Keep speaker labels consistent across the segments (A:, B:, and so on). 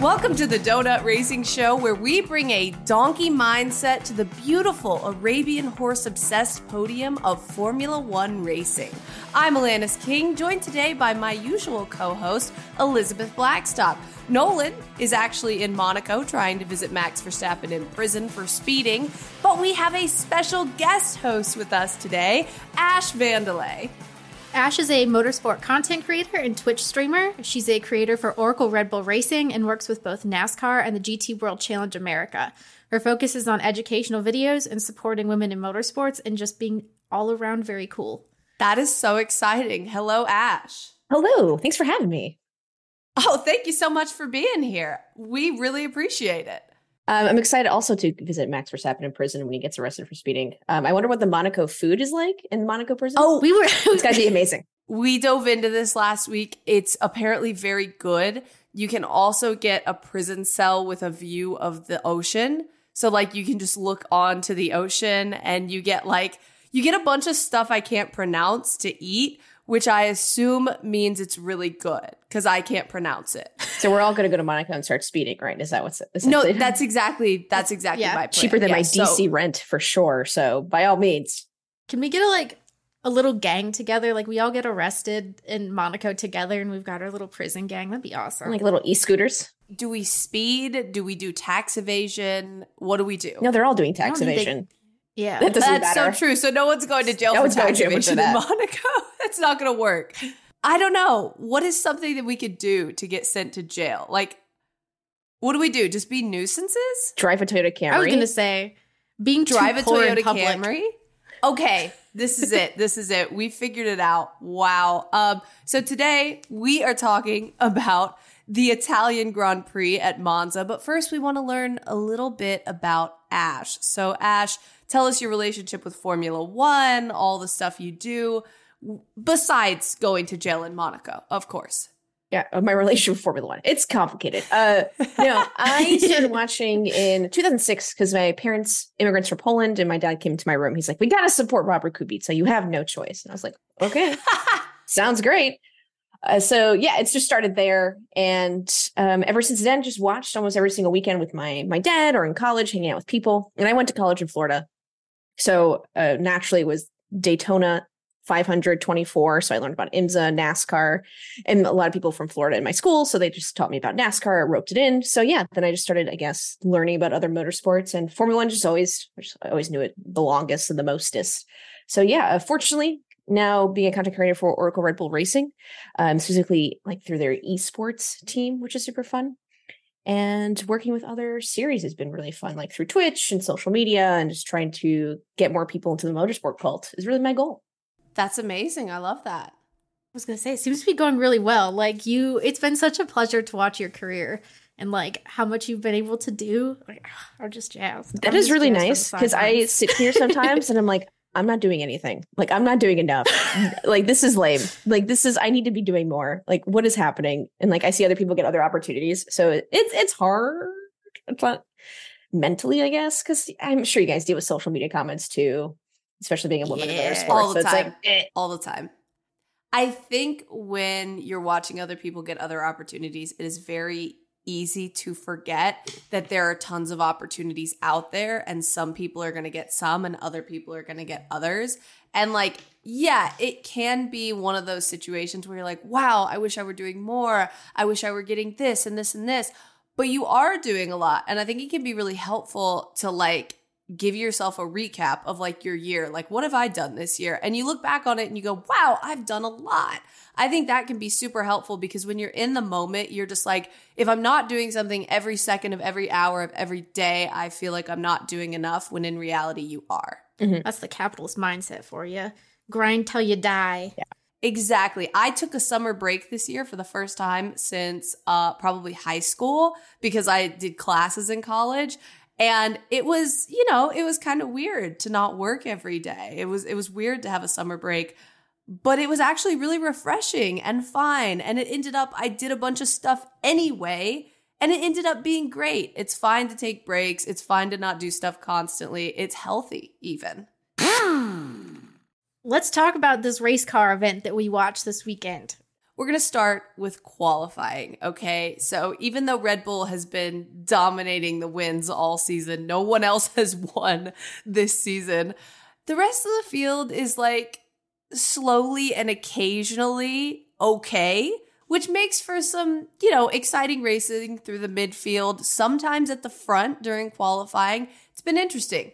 A: Welcome to the Donut Racing Show, where we bring a donkey mindset to the beautiful Arabian horse obsessed podium of Formula One racing. I'm Alanis King, joined today by my usual co host, Elizabeth Blackstock. Nolan is actually in Monaco trying to visit Max Verstappen in prison for speeding, but we have a special guest host with us today, Ash Vandelay.
B: Ash is a motorsport content creator and Twitch streamer. She's a creator for Oracle Red Bull Racing and works with both NASCAR and the GT World Challenge America. Her focus is on educational videos and supporting women in motorsports and just being all around very cool.
A: That is so exciting. Hello, Ash.
C: Hello. Thanks for having me.
A: Oh, thank you so much for being here. We really appreciate it.
C: Um, I'm excited also to visit Max Verstappen in prison when he gets arrested for speeding. Um, I wonder what the Monaco food is like in Monaco prison.
B: Oh, we were.
C: it's got to be amazing.
A: We dove into this last week. It's apparently very good. You can also get a prison cell with a view of the ocean. So, like, you can just look onto the ocean and you get like, you get a bunch of stuff I can't pronounce to eat, which I assume means it's really good because I can't pronounce it.
C: So we're all going to go to Monaco and start speeding, right? Is that what's is
A: no? That's exactly that's exactly yeah. my plan.
C: cheaper than
A: yeah,
C: my DC so, rent for sure. So by all means,
B: can we get a like a little gang together? Like we all get arrested in Monaco together, and we've got our little prison gang. That'd be awesome.
C: Like little e-scooters.
A: Do we speed? Do we do tax evasion? What do we do?
C: No, they're all doing tax evasion.
B: Yeah,
A: that that's matter. so true. So no one's going to jail no for tax evasion in Monaco. That's not going to work. I don't know. What is something that we could do to get sent to jail? Like, what do we do? Just be nuisances?
C: Drive a Toyota Camry. I
B: was going to say being
A: drive a Toyota Camry. Okay, this is it. This is it. We figured it out. Wow. Um, so today we are talking about the Italian Grand Prix at Monza. But first, we want to learn a little bit about Ash. So, Ash, tell us your relationship with Formula One, all the stuff you do, besides going to jail in Monaco, of course.
C: Yeah, my relationship with Formula One. It's complicated. Uh, no, I started watching in 2006 because my parents, immigrants from Poland, and my dad came to my room. He's like, "We got to support Robert Kubica. You have no choice." And I was like, "Okay, sounds great." Uh, so yeah, it's just started there, and um, ever since then, just watched almost every single weekend with my my dad or in college, hanging out with people. And I went to college in Florida, so uh, naturally was Daytona 524. So I learned about IMSA, NASCAR, and a lot of people from Florida in my school. So they just taught me about NASCAR, roped it in. So yeah, then I just started, I guess, learning about other motorsports and Formula One just always, I always knew it the longest and the mostest. So yeah, fortunately, now being a content creator for Oracle Red Bull Racing, um, specifically like through their esports team, which is super fun. And working with other series has been really fun, like through Twitch and social media, and just trying to get more people into the motorsport cult is really my goal.
A: That's amazing. I love that.
B: I was gonna say, it seems to be going really well. Like you, it's been such a pleasure to watch your career and like how much you've been able to do. Like, are just jazzed.
C: That
B: I'm
C: is really nice because I sit here sometimes and I'm like, I'm not doing anything. Like I'm not doing enough. like this is lame. Like this is I need to be doing more. Like what is happening? And like I see other people get other opportunities. So it's it's hard. It's not mentally, I guess, because I'm sure you guys deal with social media comments too, especially being a woman yeah, in motorsports.
A: All the so time. Like, eh. All the time. I think when you're watching other people get other opportunities, it is very easy to forget that there are tons of opportunities out there and some people are going to get some and other people are going to get others. And like, yeah, it can be one of those situations where you're like, wow, I wish I were doing more. I wish I were getting this and this and this. But you are doing a lot. And I think it can be really helpful to like give yourself a recap of like your year. Like, what have I done this year? And you look back on it and you go, wow, I've done a lot. I think that can be super helpful because when you're in the moment, you're just like, if I'm not doing something every second of every hour of every day, I feel like I'm not doing enough when in reality you are.
B: Mm-hmm. That's the capitalist mindset for you. Grind till you die.
A: Yeah. Exactly. I took a summer break this year for the first time since uh, probably high school because I did classes in college. And it was, you know, it was kind of weird to not work every day. It was, it was weird to have a summer break but it was actually really refreshing and fine. And it ended up, I did a bunch of stuff anyway, and it ended up being great. It's fine to take breaks. It's fine to not do stuff constantly. It's healthy, even. Hmm.
B: Let's talk about this race car event that we watched this weekend.
A: We're going to start with qualifying, okay? So, even though Red Bull has been dominating the wins all season, no one else has won this season. The rest of the field is like slowly and occasionally okay, which makes for some, you know, exciting racing through the midfield, sometimes at the front during qualifying. It's been interesting.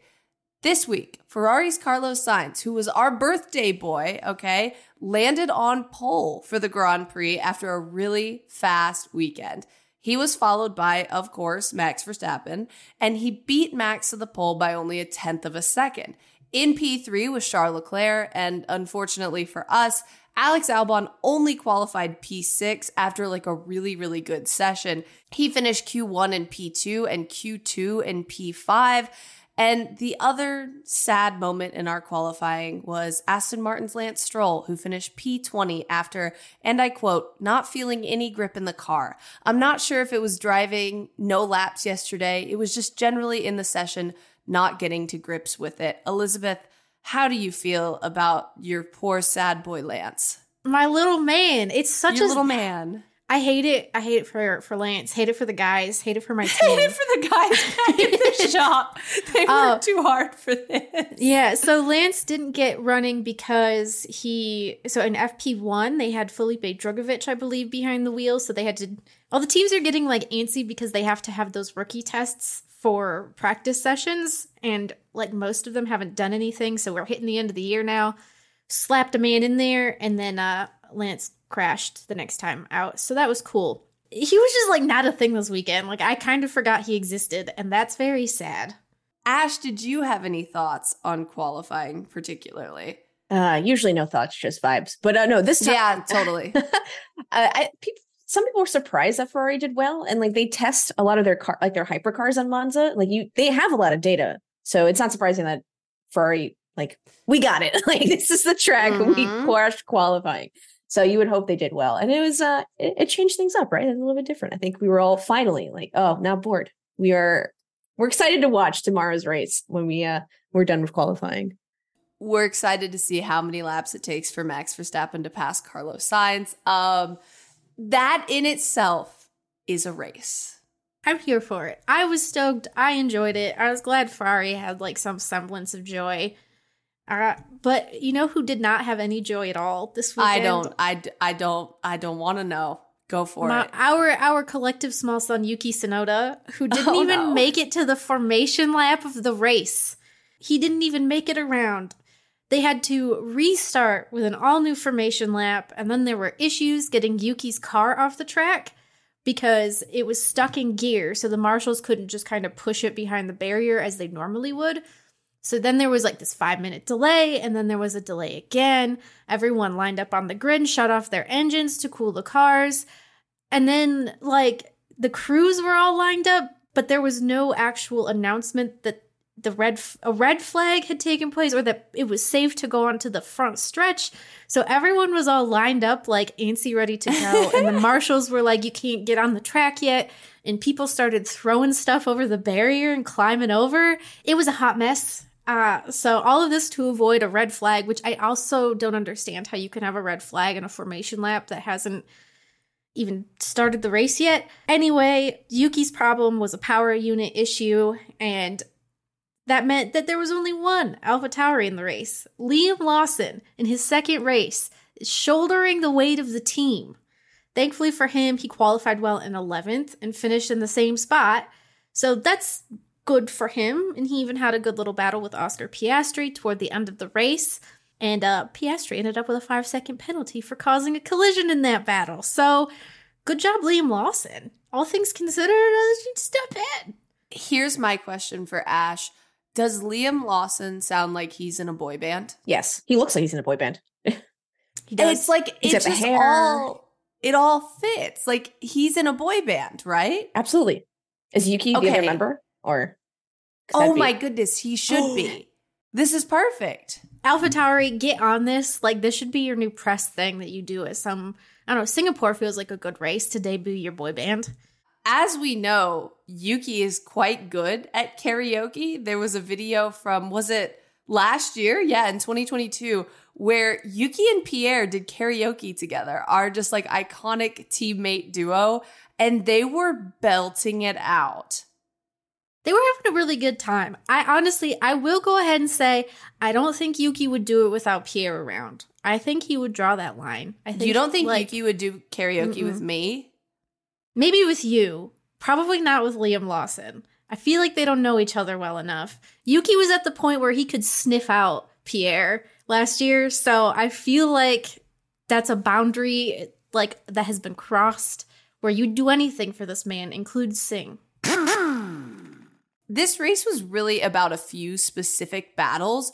A: This week, Ferrari's Carlos Sainz, who was our birthday boy, okay, landed on pole for the Grand Prix after a really fast weekend. He was followed by, of course, Max Verstappen, and he beat Max to the pole by only a tenth of a second. In P3 was Charles Leclerc, and unfortunately for us, Alex Albon only qualified P6 after like a really, really good session. He finished Q1 and P2 and Q2 and P5. And the other sad moment in our qualifying was Aston Martin's Lance Stroll, who finished P20 after, and I quote, not feeling any grip in the car. I'm not sure if it was driving no laps yesterday. It was just generally in the session not getting to grips with it. Elizabeth, how do you feel about your poor sad boy Lance?
B: My little man. It's such
A: your
B: a
A: little man.
B: I hate it. I hate it for for Lance. Hate it for the guys. Hate it for my team.
A: hate it for the guys back in the shop. They uh, worked too hard for this.
B: Yeah. So Lance didn't get running because he. So in FP one they had Felipe Drugovich, I believe, behind the wheel. So they had to. All the teams are getting like antsy because they have to have those rookie tests for practice sessions, and like most of them haven't done anything. So we're hitting the end of the year now. Slapped a man in there, and then uh, Lance crashed the next time out. So that was cool. He was just like not a thing this weekend. Like I kind of forgot he existed, and that's very sad.
A: Ash, did you have any thoughts on qualifying particularly?
C: Uh, usually no thoughts, just vibes. But uh, no, this
A: time, yeah, totally. uh,
C: I, people, some people were surprised that Ferrari did well, and like they test a lot of their car, like their hypercars on Monza. Like you, they have a lot of data, so it's not surprising that Ferrari, like, we got it. like this is the track mm-hmm. we crashed qualifying. So you would hope they did well, and it was uh, it, it changed things up, right? It's a little bit different. I think we were all finally like, oh, now bored. We are we're excited to watch tomorrow's race when we uh we're done with qualifying.
A: We're excited to see how many laps it takes for Max Verstappen to pass Carlos Sainz. Um, that in itself is a race.
B: I'm here for it. I was stoked. I enjoyed it. I was glad Ferrari had like some semblance of joy. Uh, but you know who did not have any joy at all this weekend?
A: I don't. I, I don't. I don't want to know. Go for My, it.
B: Our our collective small son Yuki Tsunoda, who didn't oh, even no. make it to the formation lap of the race. He didn't even make it around. They had to restart with an all new formation lap, and then there were issues getting Yuki's car off the track because it was stuck in gear, so the marshals couldn't just kind of push it behind the barrier as they normally would. So then there was like this five minute delay, and then there was a delay again. Everyone lined up on the grid, shut off their engines to cool the cars. And then, like, the crews were all lined up, but there was no actual announcement that the red a red flag had taken place or that it was safe to go onto the front stretch so everyone was all lined up like antsy ready to go and the marshals were like you can't get on the track yet and people started throwing stuff over the barrier and climbing over it was a hot mess uh, so all of this to avoid a red flag which i also don't understand how you can have a red flag in a formation lap that hasn't even started the race yet. Anyway, Yuki's problem was a power unit issue, and that meant that there was only one Alpha Tauri in the race. Liam Lawson, in his second race, is shouldering the weight of the team. Thankfully for him, he qualified well in 11th and finished in the same spot. So that's good for him. And he even had a good little battle with Oscar Piastri toward the end of the race. And uh, Piastri ended up with a five second penalty for causing a collision in that battle. So good job, Liam Lawson. All things considered, uh, step in.
A: Here's my question for Ash Does Liam Lawson sound like he's in a boy band?
C: Yes, he looks like he's in a boy band.
B: He does.
A: It's like
C: He's
A: it's
C: got the
A: just
C: hair.
A: all it all fits. Like he's in a boy band, right?
C: Absolutely. Is Yuki the other member? Or 'cause that'd
A: Oh
C: be-
A: my goodness, he should be. This is perfect.
B: Alpha Tauri, get on this. Like, this should be your new press thing that you do at some. I don't know. Singapore feels like a good race to debut your boy band.
A: As we know, Yuki is quite good at karaoke. There was a video from, was it last year? Yeah, in 2022, where Yuki and Pierre did karaoke together, are just like iconic teammate duo, and they were belting it out.
B: They were having a really good time. I honestly, I will go ahead and say, I don't think Yuki would do it without Pierre around. I think he would draw that line. I think
A: you don't think
B: like,
A: Yuki would do karaoke
B: Mm-mm.
A: with me?
B: Maybe with you, probably not with Liam Lawson. I feel like they don't know each other well enough. Yuki was at the point where he could sniff out Pierre last year, so I feel like that's a boundary like that has been crossed where you'd do anything for this man, include sing.
A: This race was really about a few specific battles,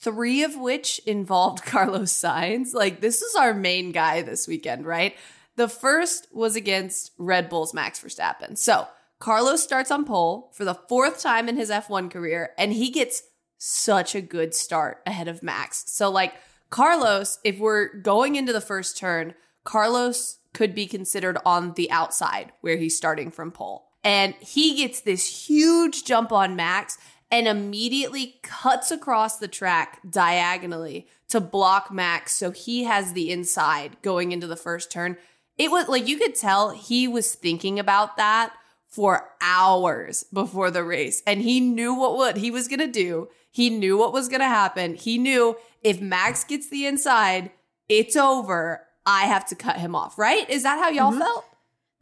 A: three of which involved Carlos Sainz. Like, this is our main guy this weekend, right? The first was against Red Bull's Max Verstappen. So, Carlos starts on pole for the fourth time in his F1 career, and he gets such a good start ahead of Max. So, like, Carlos, if we're going into the first turn, Carlos could be considered on the outside where he's starting from pole. And he gets this huge jump on Max and immediately cuts across the track diagonally to block Max. So he has the inside going into the first turn. It was like you could tell he was thinking about that for hours before the race and he knew what what he was going to do. He knew what was going to happen. He knew if Max gets the inside, it's over. I have to cut him off, right? Is that how y'all
B: Mhm.
A: felt?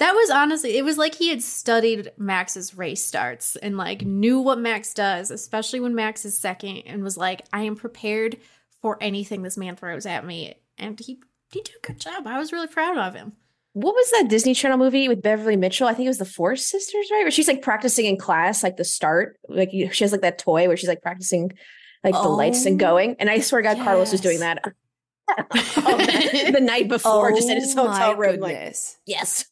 B: That was honestly, it was like he had studied Max's race starts and like knew what Max does, especially when Max is second, and was like, I am prepared for anything this man throws at me. And he he did a good job. I was really proud of him.
C: What was that Disney Channel movie with Beverley Mitchell? I think it was the Four Sisters, right? Where she's like practicing in class, like the start. Like she has like that toy where she's like practicing like the lights and
A: Oh,
C: going. And I swear to God, Carlos was doing
A: yes.
C: Oh, that the night before, just in his
A: Oh
C: hotel room. Like, yes.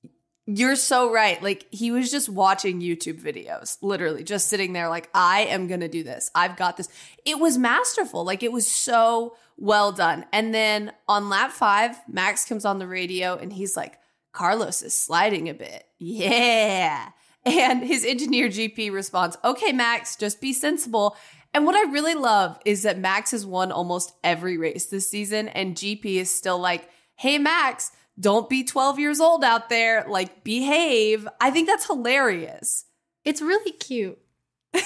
A: You're so right. Like he was just watching YouTube videos, literally just sitting there like I am going to do this. I've got this. It was masterful. Like it was so well done. And then on lap 5, Max comes on the radio and he's like Carlos is sliding a bit. Yeah. And his engineer GP responds, "Okay, Max, just be sensible." And what I really love is that Max has won almost every race this season and GP is still like, "Hey Max, don't be 12 years old out there. Like, behave. I think that's hilarious.
B: It's really cute.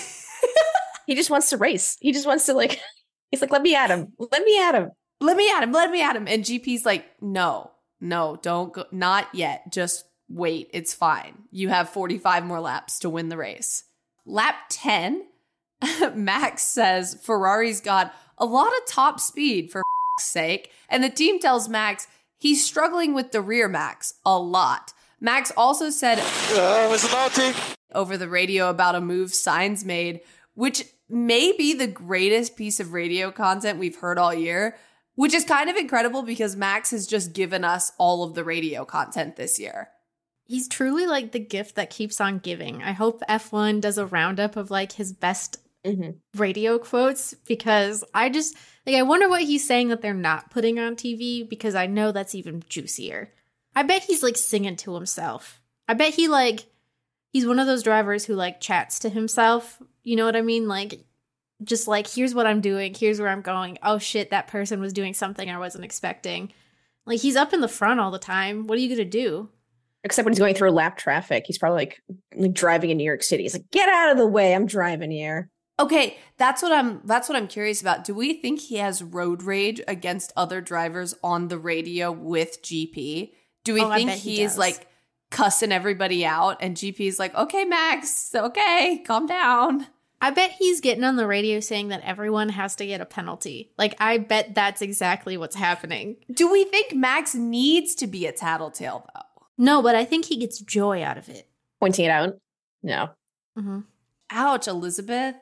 C: He just wants to race. He just wants to like, he's like, let me at him. Let me at him.
A: Let me at him. Let me at him. And GP's like, no, no, don't go. Not yet. Just wait. It's fine. You have 45 more laps to win the race. Lap 10, Max says Ferrari's got a lot of top speed for sake. And the team tells Max he's struggling with the rear Max a lot. Max also said
D: Uh,
A: over the radio about a move Sainz made, which may be the greatest piece of radio content we've heard all year, which is kind of incredible because Max has just given us all of the radio content this year.
B: He's truly like the gift that keeps on giving. I hope F1 does a roundup of like his best
C: Mhm.
B: radio quotes because I just like I wonder what he's saying that they're not putting on TV because I know that's even juicier. I bet he's like singing to himself. I bet he like he's one of those drivers who like chats to himself. You know what I mean? Like just like here's what I'm doing, here's where I'm going. Oh shit, that person was doing something I wasn't expecting. Like he's up in the front all the time. What are you going to do?
C: Except when he's going through lap traffic, he's probably like, like driving in New York City. He's like, "Get out of the way! I'm driving here."
A: Okay, that's what I'm that's what I'm curious about. Do we think he has road rage against other drivers on the radio with GP? Do we
B: Oh,
A: think
B: he
A: he's
B: does.
A: like cussing everybody out and GP's like, "Okay, Max, okay, calm down."
B: I bet he's getting on the radio saying that everyone has to get a penalty. Like, I bet that's exactly what's happening.
A: Do we think Max needs to be a tattletale though?
B: No, but I think he gets joy out of it.
C: Pointing it out. No.
B: hmm
A: Ouch, Elizabeth.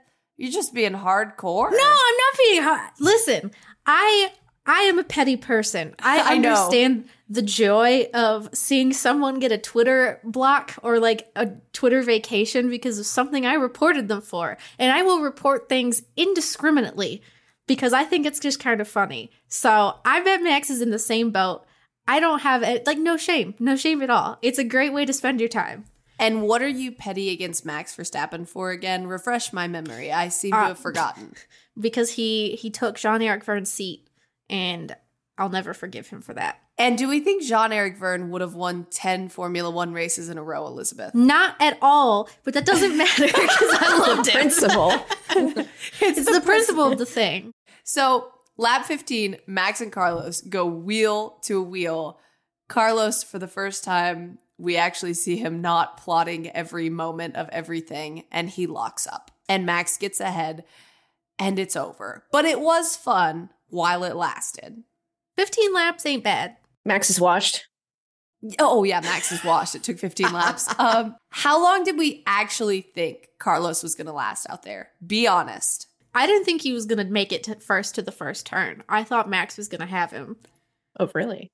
A: You're just being hardcore.
B: No, I'm not being hard. Listen, I I am a petty person. I
A: I know.
B: understand the joy of seeing someone get a Twitter block or like a Twitter vacation because of something I reported them for. And I will report things indiscriminately because I think it's just kind of funny. So I bet Max is in the same boat. I don't have it like no shame, no shame at all. It's a great way to spend your time.
A: And what are you petty against Max Verstappen for again? Refresh my memory. I seem to
B: Uh,
A: have forgotten.
B: because he he took Jean Eric Vergne's seat, and I'll never forgive him for that.
A: And do we think Jean Eric Vergne would have won 10 Formula One races in a row, Elizabeth?
B: Not at all, but that doesn't matter because I love.
C: Principle.
B: It's the principle of the thing.
A: So, lap 15, Max and Carlos go wheel to wheel. Carlos, for the first time, we actually see him not plotting every moment of everything, and he locks up. And Max gets ahead, and it's over. But it was fun while it lasted.
B: 15 laps ain't bad.
C: Max is washed.
A: Oh yeah, Max is washed. It took 15 laps. Um, how long did we actually think Carlos was going to last out there? Be honest.
B: I didn't think he was going to make it to first to the first turn. I thought Max was going to have him.
C: Oh, really?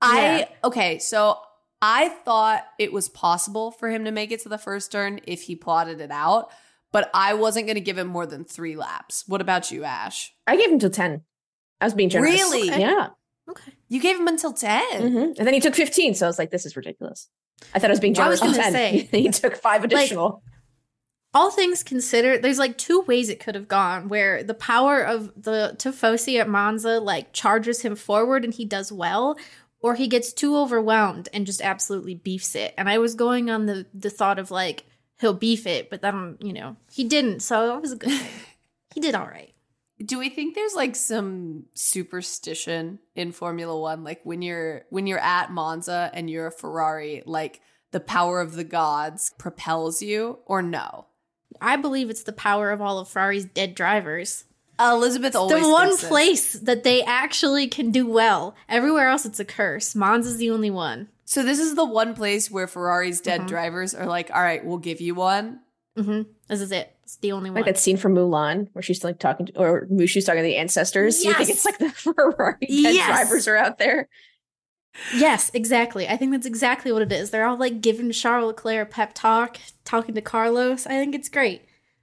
A: I okay, so I thought it was possible for him to make it to the first turn if he plotted it out, but I wasn't going to give him more than 3 laps. What about you, Ash?
C: I gave him till 10. I was being generous.
A: Really?
B: Okay.
C: Yeah.
B: Okay.
A: You gave him until 10.
C: hmm And then he took 15. So I was like, this is ridiculous. I thought I was being generous.
B: I was gonna say,
C: he took five additional.
B: All things considered, there's like two ways it could have gone where the power of the Tifosi at Monza like charges him forward and he does well, or he gets too overwhelmed and just absolutely beefs it. And I was going on the the thought of like he'll beef it, but then you know he didn't, so it was good he did all right.
A: Do we think there's like some superstition in Formula 1 like when you're when you're at Monza and you're a Ferrari like the power of the gods propels you or no?
B: I believe it's the power of all of Ferrari's dead drivers.
A: Elizabeth always
B: the one
A: thinks this.
B: place that they actually can do well. Everywhere else, it's a curse. Monza's the only one.
A: So this is the one place where Ferrari's dead
B: Mhm.
A: drivers are like, "All right, we'll give you one."
B: hmm This is it. It's the only one.
C: Like
B: one.
C: that scene from Mulan where she's like talking to, or Mushu's talking to the ancestors. You think it's like the Ferrari dead
B: Yes.
C: drivers are out there?
B: Yes, exactly. I think that's exactly what it is. They're all like giving Charles Leclerc a pep talk, talking to Carlos. I think it's great.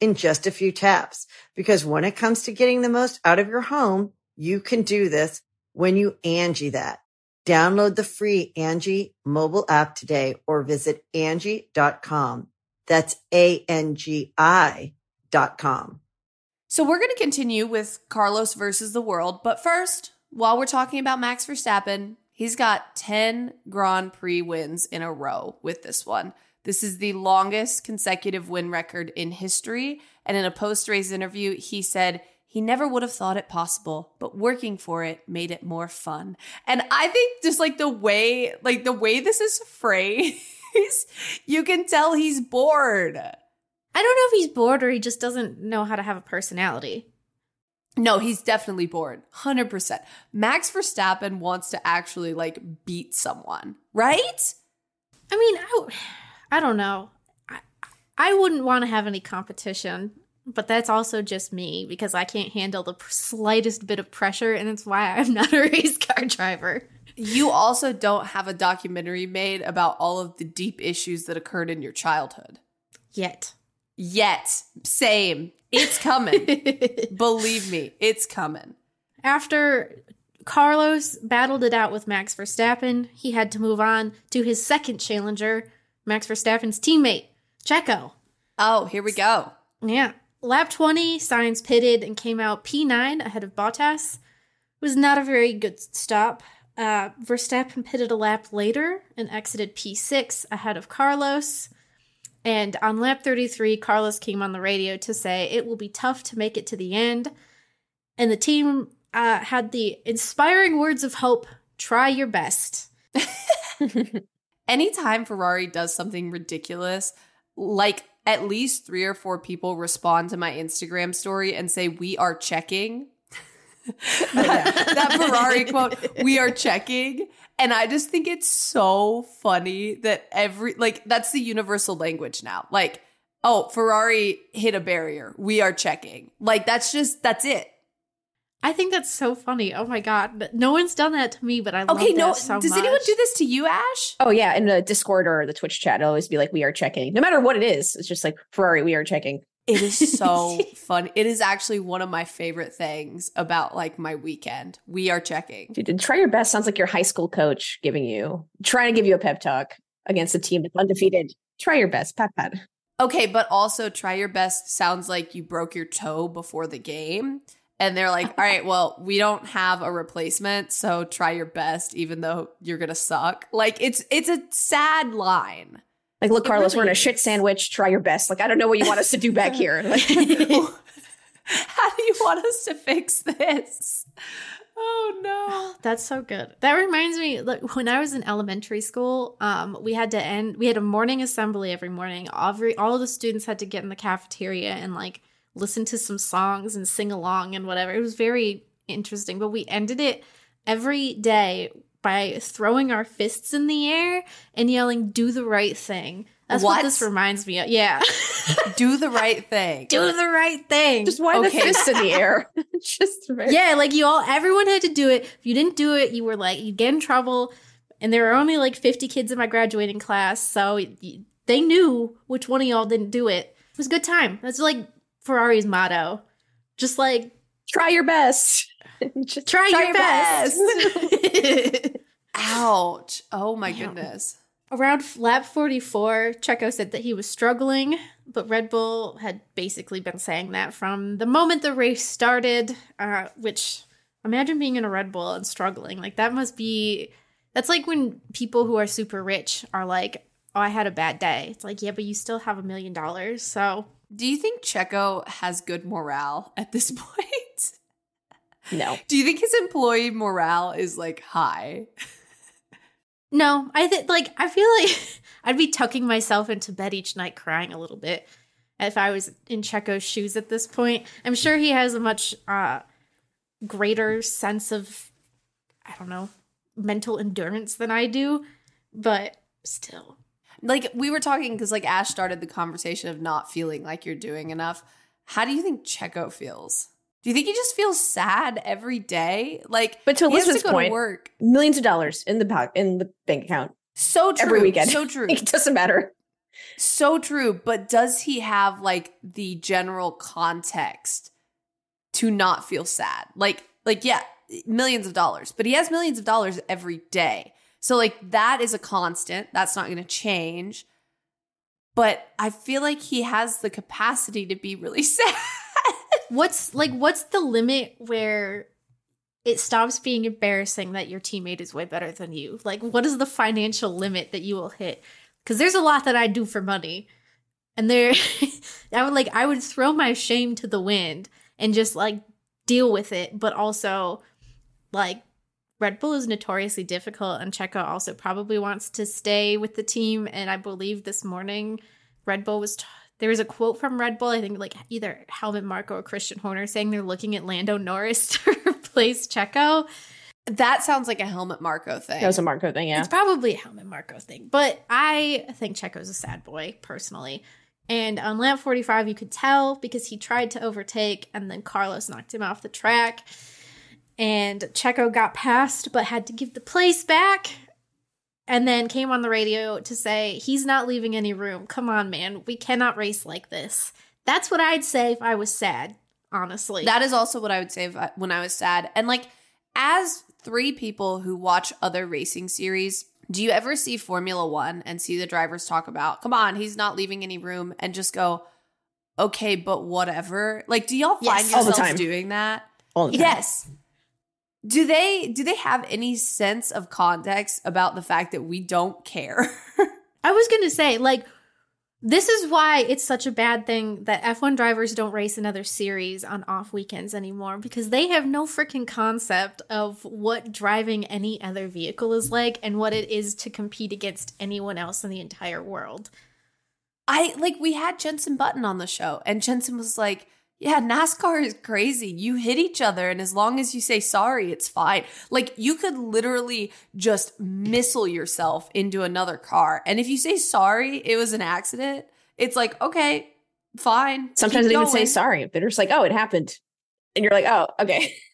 E: in just a few taps. Because when it comes to getting the most out of your home, you can do this when you Angi that. Download the free Angi mobile app today or visit Angi.com. That's A-N-G-I dot com.
A: So we're going to continue with Carlos versus the world, but first, while we're talking about Max Verstappen, he's got 10 Grand Prix wins in a row with this one. This is the longest consecutive win record in history, and in a post-race interview, he said he never would have thought it possible, but working for it made it more fun. And I think just like the way like the way this is phrased you can tell he's bored.
B: I don't know if he's bored or he just doesn't know how to have a personality.
A: No, he's definitely bored. 100%. Max Verstappen wants to actually like beat someone, right?
B: I mean, I, I don't know. I, I wouldn't want to have any competition, but that's also just me because I can't handle the slightest bit of pressure, and it's why I'm not a race car driver.
A: You also don't have a documentary made about all of the deep issues that occurred in your childhood.
B: Yet.
A: Yet. Same. It's coming. Believe me, it's coming.
B: After Carlos battled it out with Max Verstappen, he had to move on to his second challenger, Max Verstappen's teammate, Checo.
A: Oh, here we go.
B: Yeah. Lap 20, Sainz pitted and came out P9 ahead of Bottas. It was not a very good stop. Uh, Verstappen pitted a lap later and exited P6 ahead of Carlos. And on lap 33, Carlos came on the radio to say it will be tough to make it to the end. And the team uh, had the inspiring words of hope try your best.
A: Anytime Ferrari does something ridiculous, like at least three or four people respond to my Instagram story and say, We are checking. that, that Ferrari quote, we are checking. And I just think it's so funny that every, like, that's the universal language now. Like, oh, Ferrari hit a barrier. We are checking. Like, that's just, that's it.
B: I think that's so funny. Oh my god, no one's done that to me, but I love
A: okay. No,
B: so
A: does
B: much.
A: anyone do this to you, Ash?
C: Oh yeah, in the Discord or the Twitch chat, it'll always be like, "We are checking," no matter what it is. It's just like Ferrari, we are checking.
A: It is so fun. It is actually one of my favorite things about like my weekend. We are checking.
C: Dude, try your best sounds like your high school coach giving you trying to give you a pep talk against a team that's undefeated. Try your best, pat pat.
A: Okay, but also try your best sounds like you broke your toe before the game. And they're like, all right, well, we don't have a replacement, so try your best, even though you're gonna suck. Like it's it's a sad line.
C: Like, look,
B: It
C: Carlos,
B: really
C: we're in a shit sandwich. Try your best. Like, I don't know what you want us to do back here. Like,
A: How do you want us to fix this? Oh no.
B: That's so good. That reminds me, like when I was in elementary school, um, we had to end. We had a morning assembly every morning. Every all of the students had to get in the cafeteria and like listen to some songs and sing along and whatever. It was very interesting. But we ended it every day by throwing our fists in the air and yelling, "Do the right thing." That's what,
A: What?
B: this reminds me of. Yeah,
A: Do the right thing.
B: do the right thing.
C: just why
A: Okay.
C: the fist in the air? just very-
B: Yeah, like you all, everyone had to do it. If you didn't do it, you were like, you'd get in trouble. And there were only like 50 kids in my graduating class. So they knew which one of y'all didn't do it. It was a good time. That's like Ferrari's motto. Just like,
C: Try your best. just
B: try,
A: Try
B: your,
A: your
B: best.
A: Ouch. Oh my
B: Yeah.
A: goodness.
B: Around lap 44, Checo said that he was struggling, but Red Bull had basically been saying that from the moment the race started, uh, which imagine being in a Red Bull and struggling. Like, that must be. That's like when people who are super rich are like, oh, I had a bad day. It's like, yeah, but you still have a million dollars. So,
A: Do you think Checo has good morale at this point?
C: no.
A: Do you think his employee morale is like high?
B: no, I think, like, I feel like I'd be tucking myself into bed each night crying a little bit if I was in Checo's shoes at this point. I'm sure he has a much uh, greater sense of, I don't know, mental endurance than I do, but still.
A: Like we were talking because like Ash started the conversation of not feeling like you're doing enough. How do you think Checo feels? Do you think he just feels sad every day? Like,
C: But to
A: he has
C: Elizabeth's
A: go to
C: point-
A: work.
C: Millions of dollars in the po- in the bank account
A: So true.
C: every weekend.
A: So true.
C: it doesn't matter.
A: So true. But does he have like the general context to not feel sad? Like, like, yeah, millions of dollars, but he has millions of dollars every day. So like that is a constant. That's not going to change. But I feel like he has the capacity to be really sad.
B: What's like what's the limit where it stops being embarrassing that your teammate is way better than you? Like what is the financial limit that you will hit? Cuz there's a lot that I do for money. And there I would like I would throw my shame to the wind and just like deal with it, but also like Red Bull is notoriously difficult, and Checo also probably wants to stay with the team. And I believe this morning, Red Bull was. T- there was a quote from Red Bull, I think like either Helmut Marko or Christian Horner saying they're looking at Lando Norris to replace Checo.
A: That sounds like a Helmut Marko thing.
C: That was a Marko thing, yeah.
B: It's probably a Helmut Marko thing, but I think Checo's a sad boy personally. And on lap 45, you could tell because he tried to overtake and then Carlos knocked him off the track. And Checo got past but had to give the place back. And then came on the radio to say, he's not leaving any room. Come on, man. We cannot race like this. That's what I'd say if I was sad, honestly.
A: That is also what I would say if I, when I was sad. And like, as three people who watch other racing series, do you ever see Formula One and see the drivers talk about, come on, he's not leaving any room, and just go, okay, but whatever? Like, do y'all find
B: Yes.
C: All the
A: yourselves
C: time.
A: doing that?
C: All the time.
A: Yes. Do they do they have any sense of context about the fact that we don't care?
B: I was going to say, like, this is why it's such a bad thing that F1 drivers don't race another series on off weekends anymore because they have no freaking concept of what driving any other vehicle is like and what it is to compete against anyone else in the entire world.
A: I like we had Jenson Button on the show, and Jenson was like, Yeah, NASCAR is crazy. You hit each other, and as long as you say sorry, it's fine. Like you could literally just missile yourself into another car. And if you say sorry, it was an accident, it's like, okay, fine.
C: Sometimes they even say sorry. They're just like, oh, it happened. And you're like, oh, okay.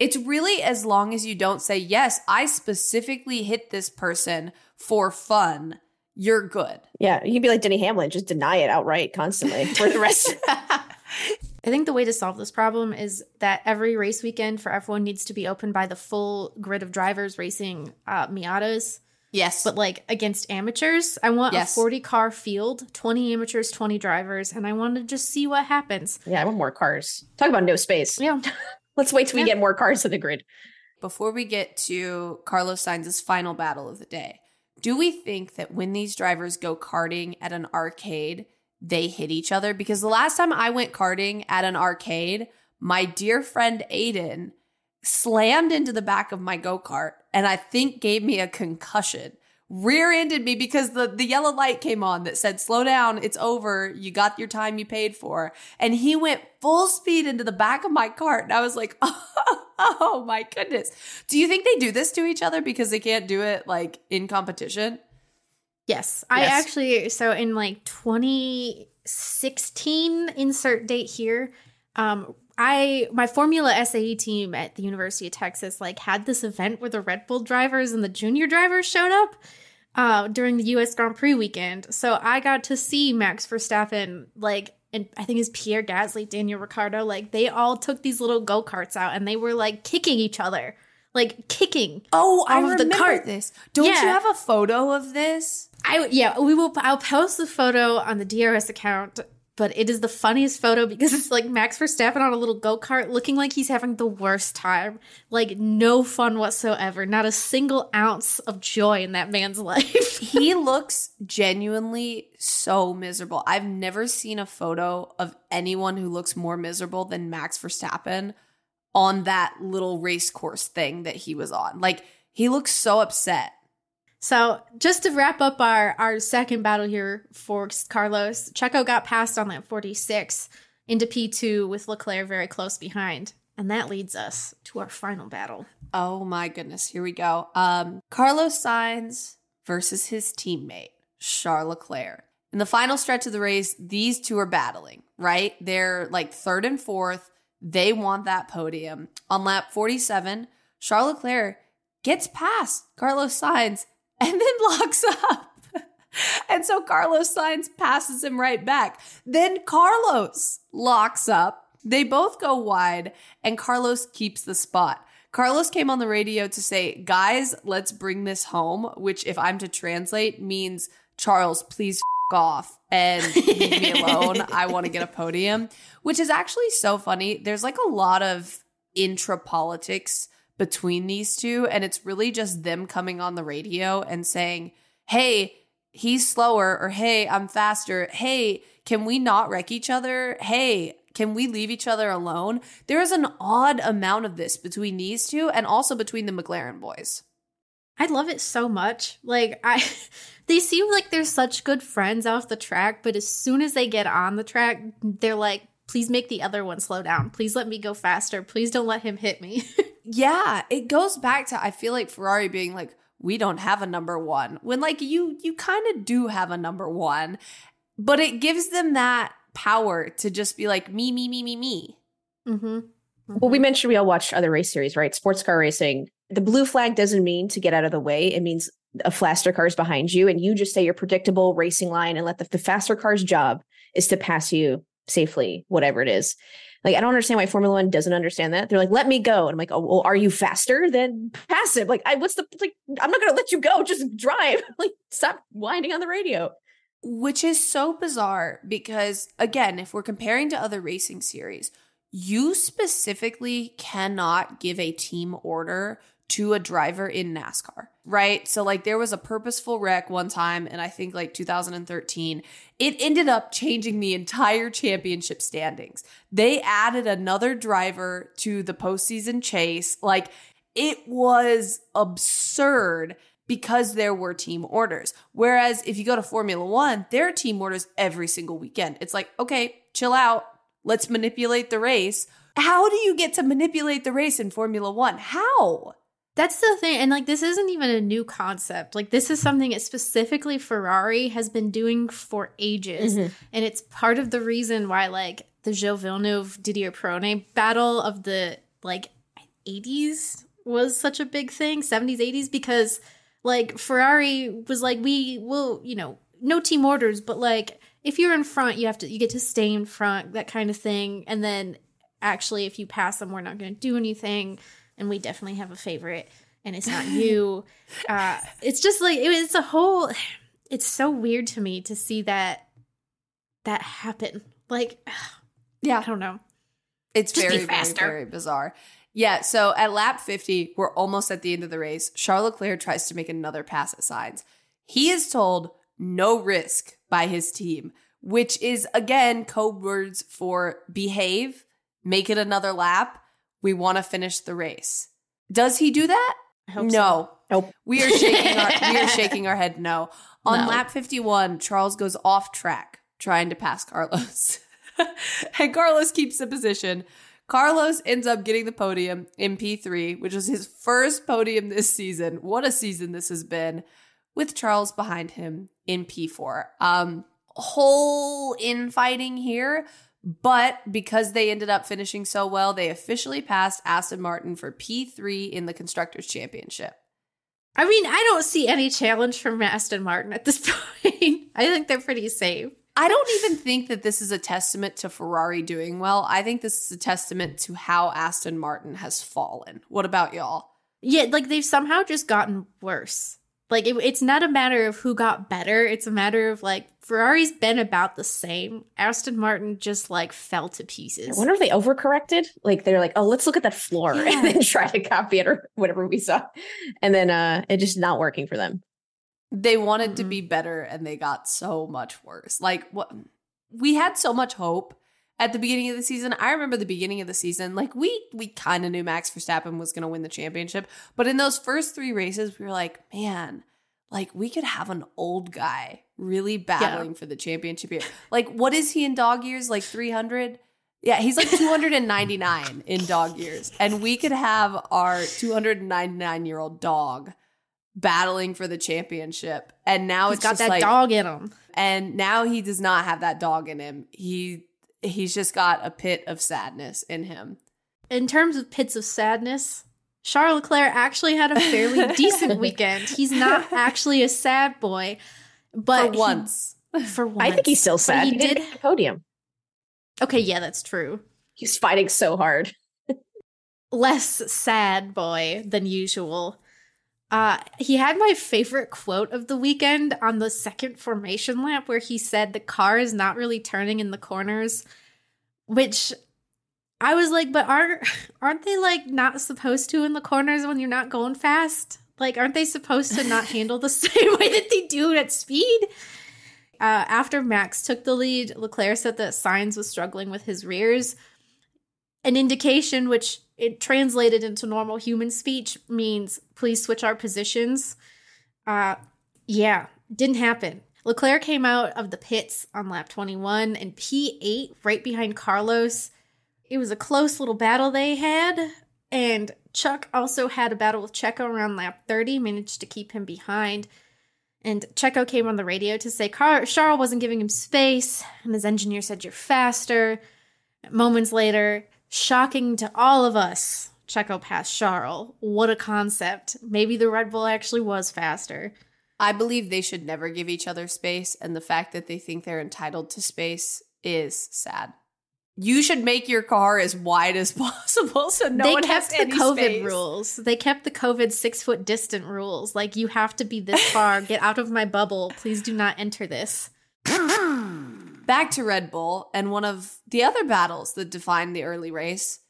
A: It's really as long as you don't say, Yes, I specifically hit this person for fun, you're good.
C: Yeah. You can be like Denny Hamlin, just deny it outright constantly for the rest.
B: I think the way to solve this problem is that every race weekend for F1 needs to be opened by the full grid of drivers racing uh, Miatas.
A: Yes.
B: but like against amateurs. I want
A: Yes.
B: a 40 car field, 20 amateurs, 20 drivers, and I want to just see what happens.
C: yeah, I want more cars. Talk about no space.
B: Yeah.
C: Let's wait till
B: Yeah.
C: we get more cars to the grid.
A: before we get to Carlos Sainz's final battle of the day, do we think that when these drivers go karting at an arcade, they hit each other? Because the last time I went karting at an arcade, my dear friend Aiden slammed into the back of my go kart and I think gave me a concussion. Rear ended me because the, the yellow light came on that said, slow down, it's over, you got your time you paid for. And he went full speed into the back of my cart. And I was like, oh, my goodness. Do you think they do this to each other because they can't do it like in competition?
B: Yes. I
C: Yes.
B: actually, so in like 2016, insert date here, um, I my Formula SAE team at the University of Texas like had this event where the Red Bull drivers and the junior drivers showed up uh, during the U.S. Grand Prix weekend. So I got to see Max Verstappen like. And I think it's Pierre Gasly, Daniel Ricciardo. Like they all took these little go karts out, and they were like kicking each other, like kicking.
A: Oh, I
B: of the
A: remember
B: cart.
A: this. Don't
B: Yeah.
A: you have a photo of this?
B: I yeah, we will. I'll post the photo on the DRS account, but it is the funniest photo because it's like Max Verstappen on a little go kart, looking like he's having the worst time. Like no fun whatsoever. Not a single ounce of joy in that man's life.
A: he looks genuinely so miserable. I've never seen a photo of anyone who looks more miserable than Max Verstappen on that little race course thing that he was on. Like he looks so upset.
B: So just to wrap up our our second battle here for Carlos, Checo got passed on lap 46 into P2 with Leclerc very close behind. And that leads us to our final battle.
A: Oh my goodness, here we go. Um Carlos Sainz versus his teammate, Charles Leclerc. In the final stretch of the race, these two are battling, right? They're like third and fourth. They want that podium. On lap 47, Charles Leclerc gets past Carlos Sainz and then locks up. and so Carlos Sainz passes him right back. Then Carlos locks up. They both go wide, and Carlos keeps the spot. Carlos came on the radio to say, Guys, let's bring this home, which, if I'm to translate, means Charles, please f- off and leave me alone. I want to get a podium, which is actually so funny. There's like a lot of intra politics between these two, and it's really just them coming on the radio and saying, Hey, he's slower, or Hey, I'm faster. Hey, can we not wreck each other? Hey, can we leave each other alone? There is an odd amount of this between these two and also between the McLaren boys.
B: I love it so much. Like I they seem like they're such good friends off the track, but as soon as they get on the track, they're like, please make the other one slow down. Please let me go faster. Please don't let him hit me.
A: yeah, it goes back to I feel like Ferrari being like, we don't have a number one. When like you you kind of do have a number one, but it gives them that power to just be like me, me, me, me, me.
B: Mm-hmm. Mm-hmm.
C: Well, we mentioned we all watched other race series, right? Sports car racing. The blue flag doesn't mean to get out of the way. It means a faster car is behind you, and you just stay your predictable racing line and let the, the faster car's job is to pass you safely, whatever it is. Like, I don't understand why Formula One doesn't understand that. They're like, let me go. And I'm like, oh, well, are you faster? than pass it. Like, I, what's the, like, I'm not going to let you go. Just drive. like, stop winding on the radio.
A: Which is so bizarre because, again, if we're comparing to other racing series, you specifically cannot give a team order to a driver in NASCAR, right? So, like, there was a purposeful wreck one time, and I think like 2013, it ended up changing the entire championship standings. They added another driver to the postseason chase. Like, it was absurd because there were team orders. Whereas if you go to Formula One, there are team orders every single weekend. It's like, okay, chill out. Let's manipulate the race. How do you get to manipulate the race in Formula One? How?
B: That's the thing. And like, this isn't even a new concept. Like, this is something that specifically Ferrari has been doing for ages. Mm-hmm. And it's part of the reason why, like, the Gilles Villeneuve Didier Pironi battle of the like 80s was such a big thing, 70s, 80s, because like Ferrari was like, we will, you know, no team orders, but like, if you're in front, you have to, you get to stay in front, that kind of thing. And then actually, if you pass them, we're not going to do anything and we definitely have a favorite and it's not you. Uh it's just like it, it's a whole it's so weird to me to see that that happen. Like yeah. I don't know.
A: It's just very very very bizarre. Yeah so at lap 50 we're almost at the end of the race. Charles leclerc tries to make another pass at Sainz. he is told no risk by his team which is again code words for behave make it another lap we want to finish the race. Does he do that? no.
C: So. Nope.
A: We are shaking our we are shaking our head no. On no. lap 51, Charles goes off track trying to pass Carlos. and Carlos keeps the position. Carlos ends up getting the podium in P3, which was his first podium this season. What a season this has been with Charles behind him in P4. Um whole infighting here, but because they ended up finishing so well, they officially passed Aston Martin for P3 in the Constructors' Championship.
B: I mean, I don't see any challenge from Aston Martin at this point. I think they're pretty safe.
A: I don't even think that this is a testament to Ferrari doing well. I think this is a testament to how Aston Martin has fallen. What about y'all?
B: Yeah, like they've somehow just gotten worse. Like it, it's not a matter of who got better. It's a matter of like Ferrari's been about the same. Aston Martin just like fell to pieces.
C: I wonder if they overcorrected. Like they're like, oh, let's look at that floor yeah. and then try to copy it or whatever we saw, and then uh it just not working for them.
A: They wanted mm-hmm. to be better and they got so much worse. Like what we had so much hope at the beginning of the season. I remember the beginning of the season, like we we kind of knew Max Verstappen was going to win the championship, but in those first 3 races we were like, man, like we could have an old guy really battling yeah. for the championship here. Like what is he in dog years? Like 300? Yeah, he's like 299 in dog years. And we could have our 299 year old dog battling for the championship. And now
B: he's
A: it's
B: got that
A: like,
B: dog in him.
A: And now he does not have that dog in him. He he's just got a pit of sadness in him.
B: In terms of pits of sadness, Charles Leclerc actually had a fairly decent weekend. He's not actually a sad boy, but
A: for once,
B: he, for once,
C: I think he's still sad.
B: He,
C: he
B: did
C: podium.
B: Okay, yeah, that's true.
C: He's fighting so hard.
B: Less sad boy than usual. Uh, he had my favorite quote of the weekend on the second formation lap where he said the car is not really turning in the corners, which I was like, but aren't aren't they like not supposed to in the corners when you're not going fast? Like, aren't they supposed to not handle the same way that they do at speed? Uh, after Max took the lead, Leclerc said that Sainz was struggling with his rears. An indication, which it translated into normal human speech, means please switch our positions. Uh, yeah, didn't happen. Leclerc came out of the pits on lap 21 and P8 right behind Carlos. It was a close little battle they had. And Chuck also had a battle with Checo around lap 30, managed to keep him behind. And Checo came on the radio to say Car- Charles wasn't giving him space, and his engineer said, You're faster. Moments later, shocking to all of us, Checo passed Charles. What a concept. Maybe the Red Bull actually was faster.
A: I believe they should never give each other space, and the fact that they think they're entitled to space is sad. You should make your car as wide as possible so no one can see it.
B: they
A: one
B: kept
A: has
B: the COVID
A: space.
B: rules. They kept the COVID six foot distant rules. Like you have to be this far. Get out of my bubble. Please do not enter this.
A: Back to Red Bull and one of the other battles that defined the early race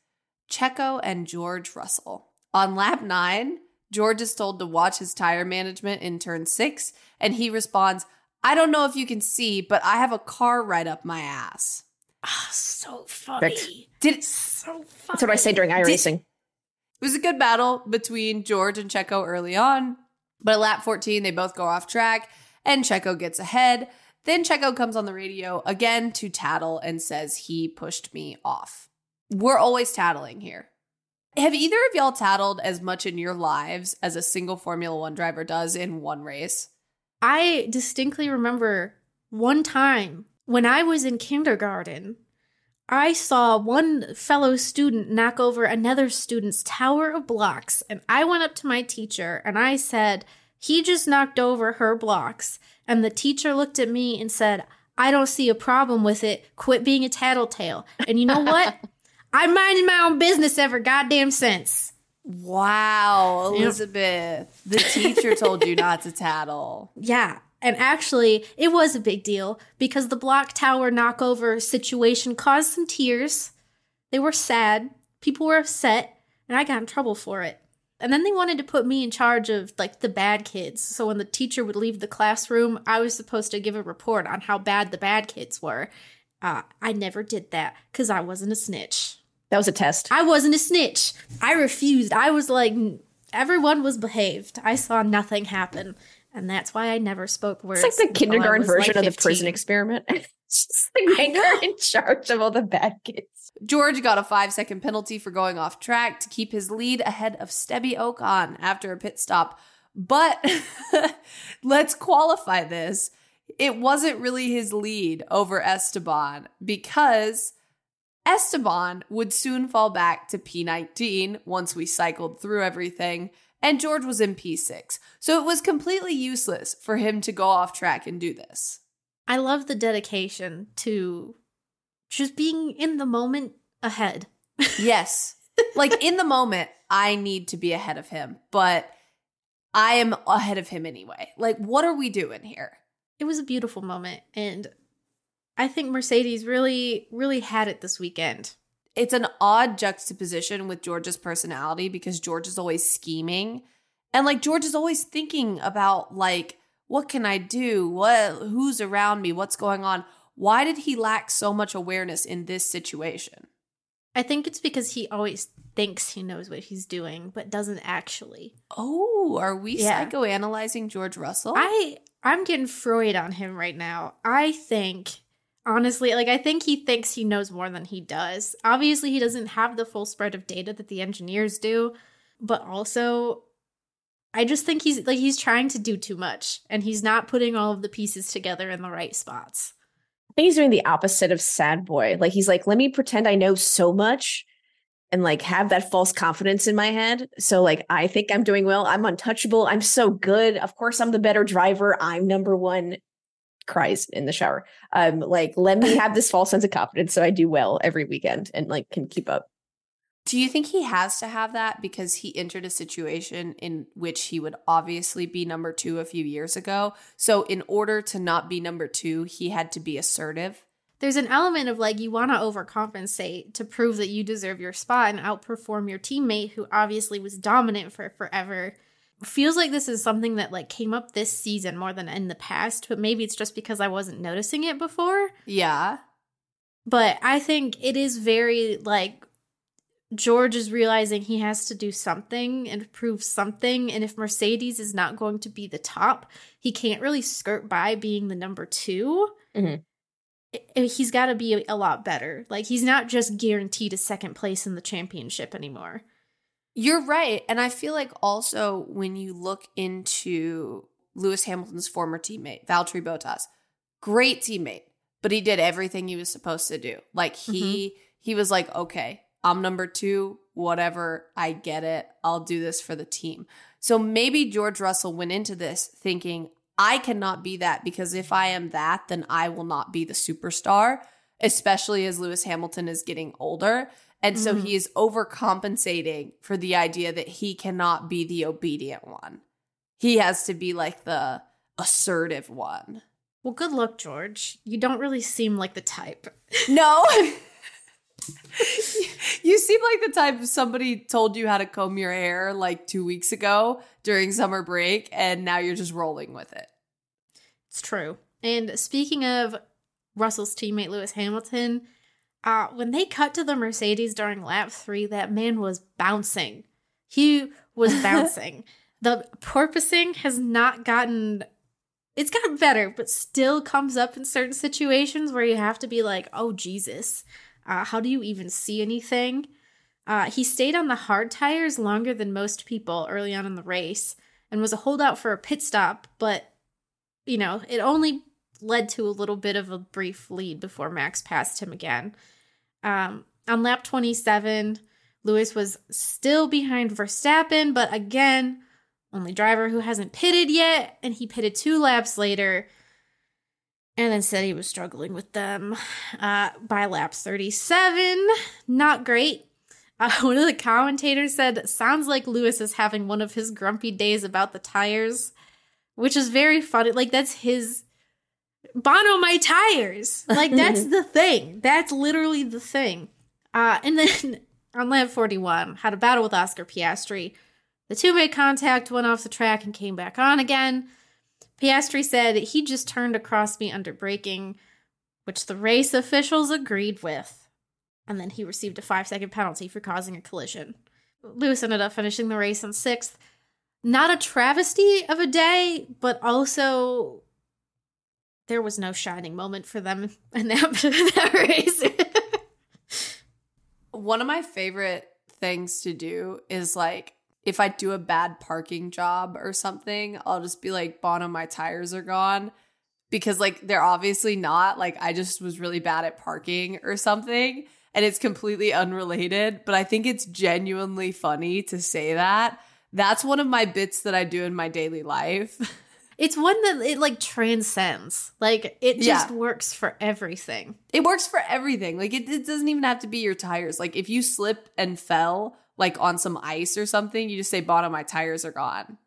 A: Checo and George Russell. On lap nine, George is told to watch his tire management in turn six, and he responds, I don't know if you can see, but I have a car right up my ass.
B: Ah, so funny.
C: Perfect.
A: Did it,
B: So funny.
C: That's what I say during iRacing.
A: it was a good battle between George and Checo early on, but at lap 14, they both go off track, and Checo gets ahead. Then Checo comes on the radio again to tattle and says he pushed me off. We're always tattling here. Have either of y'all tattled as much in your lives as a single Formula One driver does in one race?
B: I distinctly remember one time when I was in kindergarten, I saw one fellow student knock over another student's tower of blocks, and I went up to my teacher and I said, He just knocked over her blocks. And the teacher looked at me and said, I don't see a problem with it. Quit being a tattletale. And you know what? I minded my own business ever goddamn since.
A: Wow,
B: Yep.
A: Elizabeth. The teacher told you not to tattle.
B: Yeah. And actually, it was a big deal because the block tower knockover situation caused some tears. They were sad. People were upset, and I got in trouble for it. And then they wanted to put me in charge of like the bad kids. So when the teacher would leave the classroom, I was supposed to give a report on how bad the bad kids were. Uh, I never did that because I wasn't a snitch.
C: That was a test.
B: I wasn't a snitch. I refused. I was like, everyone was behaved. I saw nothing happen. And that's why I never spoke words.
C: It's like the kindergarten
B: was, like,
C: version of the prison experiment. It's just like
A: I
C: make her in charge of all the bad kids.
A: George got a five second penalty for going off track to keep his lead ahead of Stebby Ocon after a pit stop. But let's qualify this. It wasn't really his lead over Esteban because Esteban would soon fall back to P19 once we cycled through everything, and George was in P6. So it was completely useless for him to go off track and do this.
B: I love the dedication to just being in the moment ahead.
A: Yes. like in the moment, I need to be ahead of him, but I am ahead of him anyway. Like, what are we doing here?
B: It was a beautiful moment. And I think Mercedes really, really had it this weekend.
A: It's an odd juxtaposition with George's personality because George is always scheming. And like George is always thinking about like what can I do? What who's around me? What's going on? Why did he lack so much awareness in this situation?
B: I think it's because he always thinks he knows what he's doing, but doesn't actually.
A: Oh, are we
B: Yeah.
A: psychoanalyzing George Russell?
B: I I'm getting Freud on him right now. I think honestly, like I think he thinks he knows more than he does. Obviously, he doesn't have the full spread of data that the engineers do, but also I just think he's like he's trying to do too much and he's not putting all of the pieces together in the right spots.
C: I think he's doing the opposite of sad boy. Like he's like, let me pretend I know so much and like have that false confidence in my head. So like I think I'm doing well. I'm untouchable. I'm so good. Of course I'm the better driver. I'm number one. Cries in the shower. Um, like let me have this false sense of confidence so I do well every weekend and like can keep up.
A: Do you think he has to have that because he entered a situation in which he would obviously be number two a few years ago? So, in order to not be number two, he had to be assertive.
B: There's an element of like you want to overcompensate to prove that you deserve your spot and outperform your teammate who obviously was dominant for forever. feels like this is something that like came up this season more than in the past, but maybe it's just because I wasn't noticing it before.
A: Yeah.
B: But I think it is very like George is realizing he has to do something and prove something. And if Mercedes is not going to be the top, he can't really skirt by being the number 2
C: Mhm.
B: He's got to be a lot better. Like, he's not just guaranteed a second place in the championship anymore.
A: You're right. And I feel like also when you look into Lewis Hamilton's former teammate, Valtteri Bottas, great teammate, but he did everything he was supposed to do. Like he he was like, "Okay, I'm number 2, whatever, I get it. I'll do this for the team." So maybe George Russell went into this thinking, "I cannot be that because if I am that, then I will not be the superstar." Especially as Lewis Hamilton is getting older. And so
B: Mhm.
A: he is overcompensating for the idea that he cannot be the obedient one. He has to be like the assertive one.
B: Well, good luck, George. You don't really seem like the type.
A: No. you seem like the type of somebody told you how to comb your hair like two weeks ago during summer break, and now you're just rolling with it.
B: It's true. And speaking of Russell's teammate Lewis Hamilton, uh, when they cut to the Mercedes during lap three, that man was bouncing. He was bouncing. the porpoising has not gotten. It's gotten better, but still comes up in certain situations where you have to be like, "Oh Jesus, uh, how do you even see anything?" Uh, he stayed on the hard tires longer than most people early on in the race, and was a holdout for a pit stop, but you know, it only led to a little bit of a brief lead before Max passed him again. Um, on lap 27, Lewis was still behind Verstappen, but again, only driver who hasn't pitted yet, and he pitted two laps later and then said he was struggling with them uh, by lap 37. Not great. Uh, one of the commentators said, Sounds like Lewis is having one of his grumpy days about the tires which is very funny. Like that's his Bono my tires. Like that's the thing. That's literally the thing. Uh, and then on lap 41, had a battle with Oscar Piastri. The two made contact, went off the track, and came back on again. Piastri said he just turned across me under braking, which the race officials agreed with. And then he received a five second penalty for causing a collision. Lewis ended up finishing the race in sixth not a travesty of a day, but also there was no shining moment for them in that, that race.
A: One of my favorite things to do is like if I do a bad parking job or something, I'll just be like, Bono, my tires are gone. Because like they're obviously not. Like I just was really bad at parking or something. And it's completely unrelated. But I think it's genuinely funny to say that. That's one of my bits that I do in my daily life.
B: it's one that it like transcends. Like it just
A: Yeah.
B: works for everything.
A: It works for everything. Like it, it doesn't even have to be your tires. Like if you slip and fell like on some ice or something, you just say, "Bottom, my tires are gone,"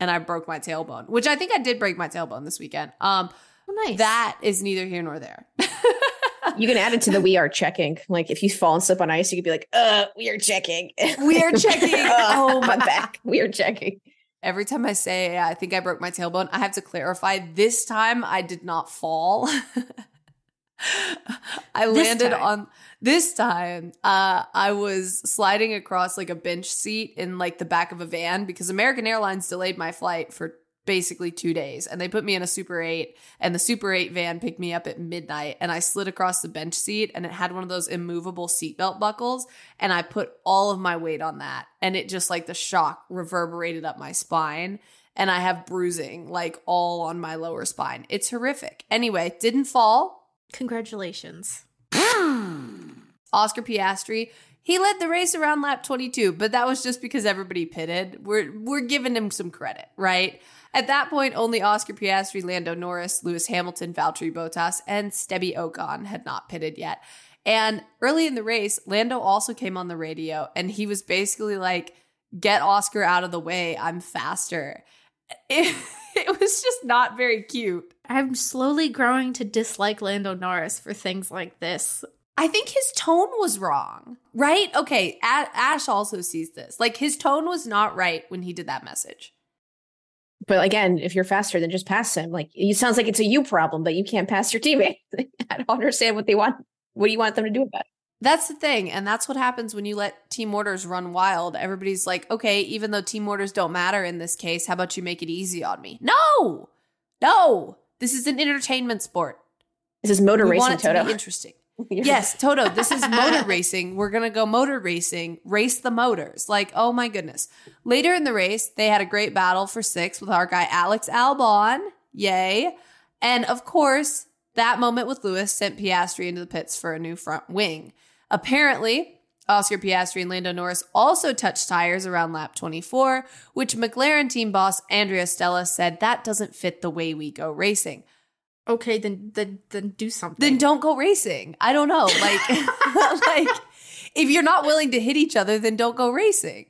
A: and I broke my tailbone. Which I think I did break my tailbone this weekend. Um,
B: Oh, nice.
A: that is neither here nor there.
C: You can add it to the we are checking. Like if you fall and slip on ice, you could be like, uh, we are checking.
A: We are checking.
C: oh,
A: Oh,
C: my- back. We are checking.
A: Every time I say I think I broke my tailbone, I have to clarify. This time I did not fall. I landed
B: time.
A: on this time. Uh, I was sliding across like a bench seat in like the back of a van because American Airlines delayed my flight for basically two days, and they put me in a Super Eight, and the Super Eight van picked me up at midnight, and I slid across the bench seat, and it had one of those immovable seatbelt buckles, and I put all of my weight on that, and it just like the shock reverberated up my spine. And I have bruising like all on my lower spine. It's horrific. Anyway, didn't fall,
B: Congratulations.
A: Oscar Piastri. He led the race around lap 22, but that was just because everybody pitted. We're we're giving him some credit, right? At that point, only Oscar Piastri, Lando Norris, Lewis Hamilton, Valtteri Bottas, and Stebby Ocon had not pitted yet. And early in the race, Lando also came on the radio, and he was basically like, "Get Oscar out of the way. I'm faster." It, it was just not very cute.
B: I'm slowly growing to dislike Lando Norris for things like this.
A: I think his tone was wrong, right? Okay, A- Ash also sees this. Like his tone was not right when he did that message.
C: But again, if you're faster, then just pass him. Like it sounds like it's a you problem, but you can't pass your teammate. I don't understand what they want. What do you want them to do about it?
A: That's the thing. And that's what happens when you let team orders run wild. Everybody's like, okay, even though team orders don't matter in this case, how about you make it easy on me? No, no. This is an entertainment sport.
C: This is motor
A: we
C: racing,
A: want it
C: Toto.
A: to be interesting. yes, Toto, this is motor racing. We're going to go motor racing, race the motors. Like, oh my goodness. Later in the race, they had a great battle for six with our guy Alex Albon. Yay. And of course, that moment with Lewis sent Piastri into the pits for a new front wing. Apparently, Oscar Piastri and Lando Norris also touched tires around lap 24, which McLaren team boss Andrea Stella said that doesn't fit the way we go racing.
B: Okay, then then then do something.
A: Then don't go racing. I don't know. Like like if you're not willing to hit each other, then don't go racing.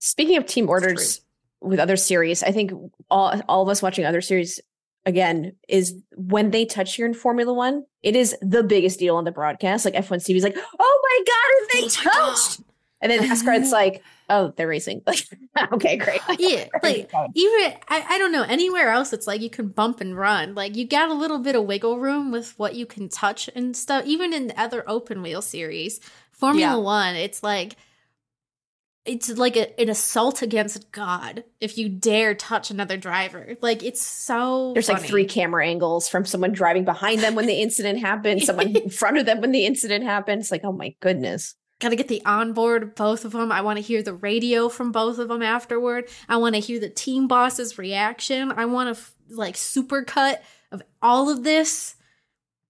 C: Speaking of team orders with other series, I think all all of us watching other series again is when they touch you in Formula One, it is the biggest deal on the broadcast. Like F1 TV is like, oh my god, they
B: Oh
C: touched. And then NASCAR, it's like, oh, they're racing. Like, okay, great.
B: yeah, like even I, I don't know anywhere else. It's like you can bump and run. Like you got a little bit of wiggle room with what you can touch and stuff. Even in the other open wheel series, Formula
A: Yeah.
B: One, it's like it's like a, an assault against God if you dare touch another driver. Like it's so
C: There's like three camera angles from someone driving behind them when the incident happened, someone in front of them when the incident happened. It's like, oh my goodness.
B: Got to get the onboard of both of them. I want to hear the radio from both of them afterward. I want to hear the team boss's reaction. I want to f- like super cut of all of this.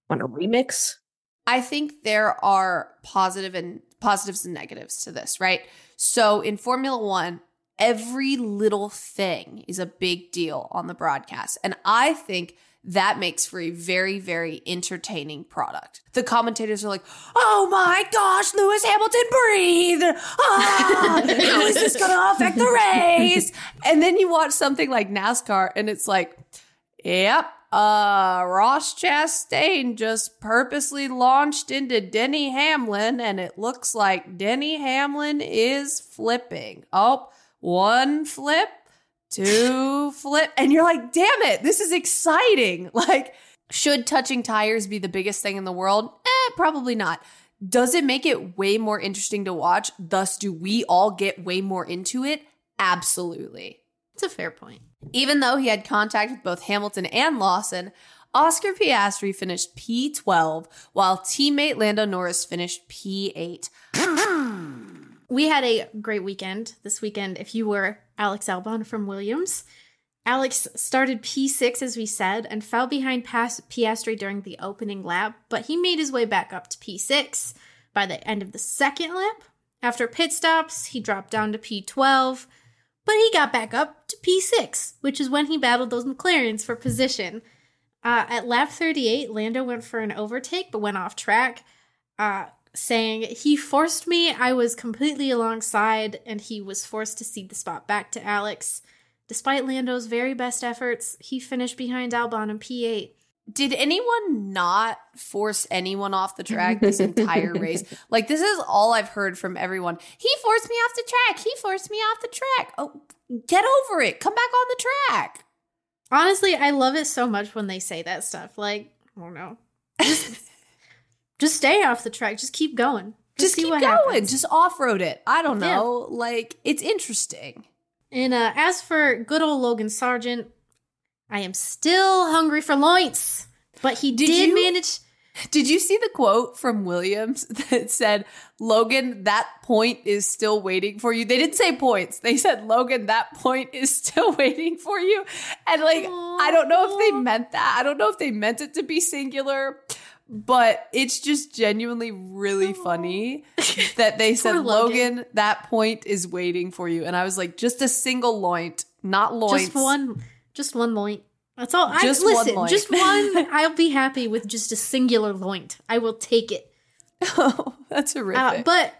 C: Want a remix?
A: I think there are positive and positives and negatives to this, right? So in Formula 1, every little thing is a big deal on the broadcast. And I think that makes for a very, very entertaining product. The commentators are like, oh my gosh, Lewis Hamilton breathe. Ah, how is this going to affect the race? And then you watch something like NASCAR and it's like, yep, uh, Ross Chastain just purposely launched into Denny Hamlin and it looks like Denny Hamlin is flipping. Oh, one flip, two flip. And you're like, damn it, this is exciting. Like, should touching tires be the biggest thing in the world? Eh, probably not. Does it make it way more interesting to watch? Thus, do we all get way more into it? Absolutely.
B: It's a fair point.
A: Even though he had contact with both Hamilton and Lawson, Oscar Piastri finished P12, while teammate Lando Norris finished P8.
B: We had a great weekend this weekend. If you were Alex Albon from Williams, Alex started P6 as we said and fell behind Piastri during the opening lap, but he made his way back up to P6 by the end of the second lap. After pit stops, he dropped down to P12, but he got back up to P6, which is when he battled those McLarens for position. Uh, at lap 38, Lando went for an overtake but went off track, uh, saying, He forced me. I was completely alongside, and he was forced to cede the spot back to Alex. Despite Lando's very best efforts, he finished behind Albon in P8.
A: Did anyone not force anyone off the track this entire race? Like, this is all I've heard from everyone. He forced me off the track. He forced me off the track. Oh, get over it. Come back on the track.
B: Honestly, I love it so much when they say that stuff. Like, I don't know. Just, just stay off the track. Just keep going.
A: Just,
B: see
A: keep
B: what
A: going.
B: happens.
A: Just off road it. I don't
B: Yeah.
A: know. Like, it's interesting.
B: And uh, as for good old Logan Sargent, I am still hungry for loins. But he
A: Did
B: did,
A: you-
B: manage.
A: Did you see the quote from Williams that said, Logan, that point is still waiting for you? They didn't say points. They said, Logan, that point is still waiting for you. And like, I don't know if they meant that. I don't know if they meant it to be singular, but it's just genuinely really funny that they said,
B: Logan.
A: Logan, that point is waiting for you. And I was like, just a single loint, not loints.
B: Just one, just one loint. That's all.
A: Just
B: I,
A: one
B: listen,
A: loint.
B: just one. I'll be happy with just a singular loint. I will take it.
A: Oh, that's horrific.
B: Uh, but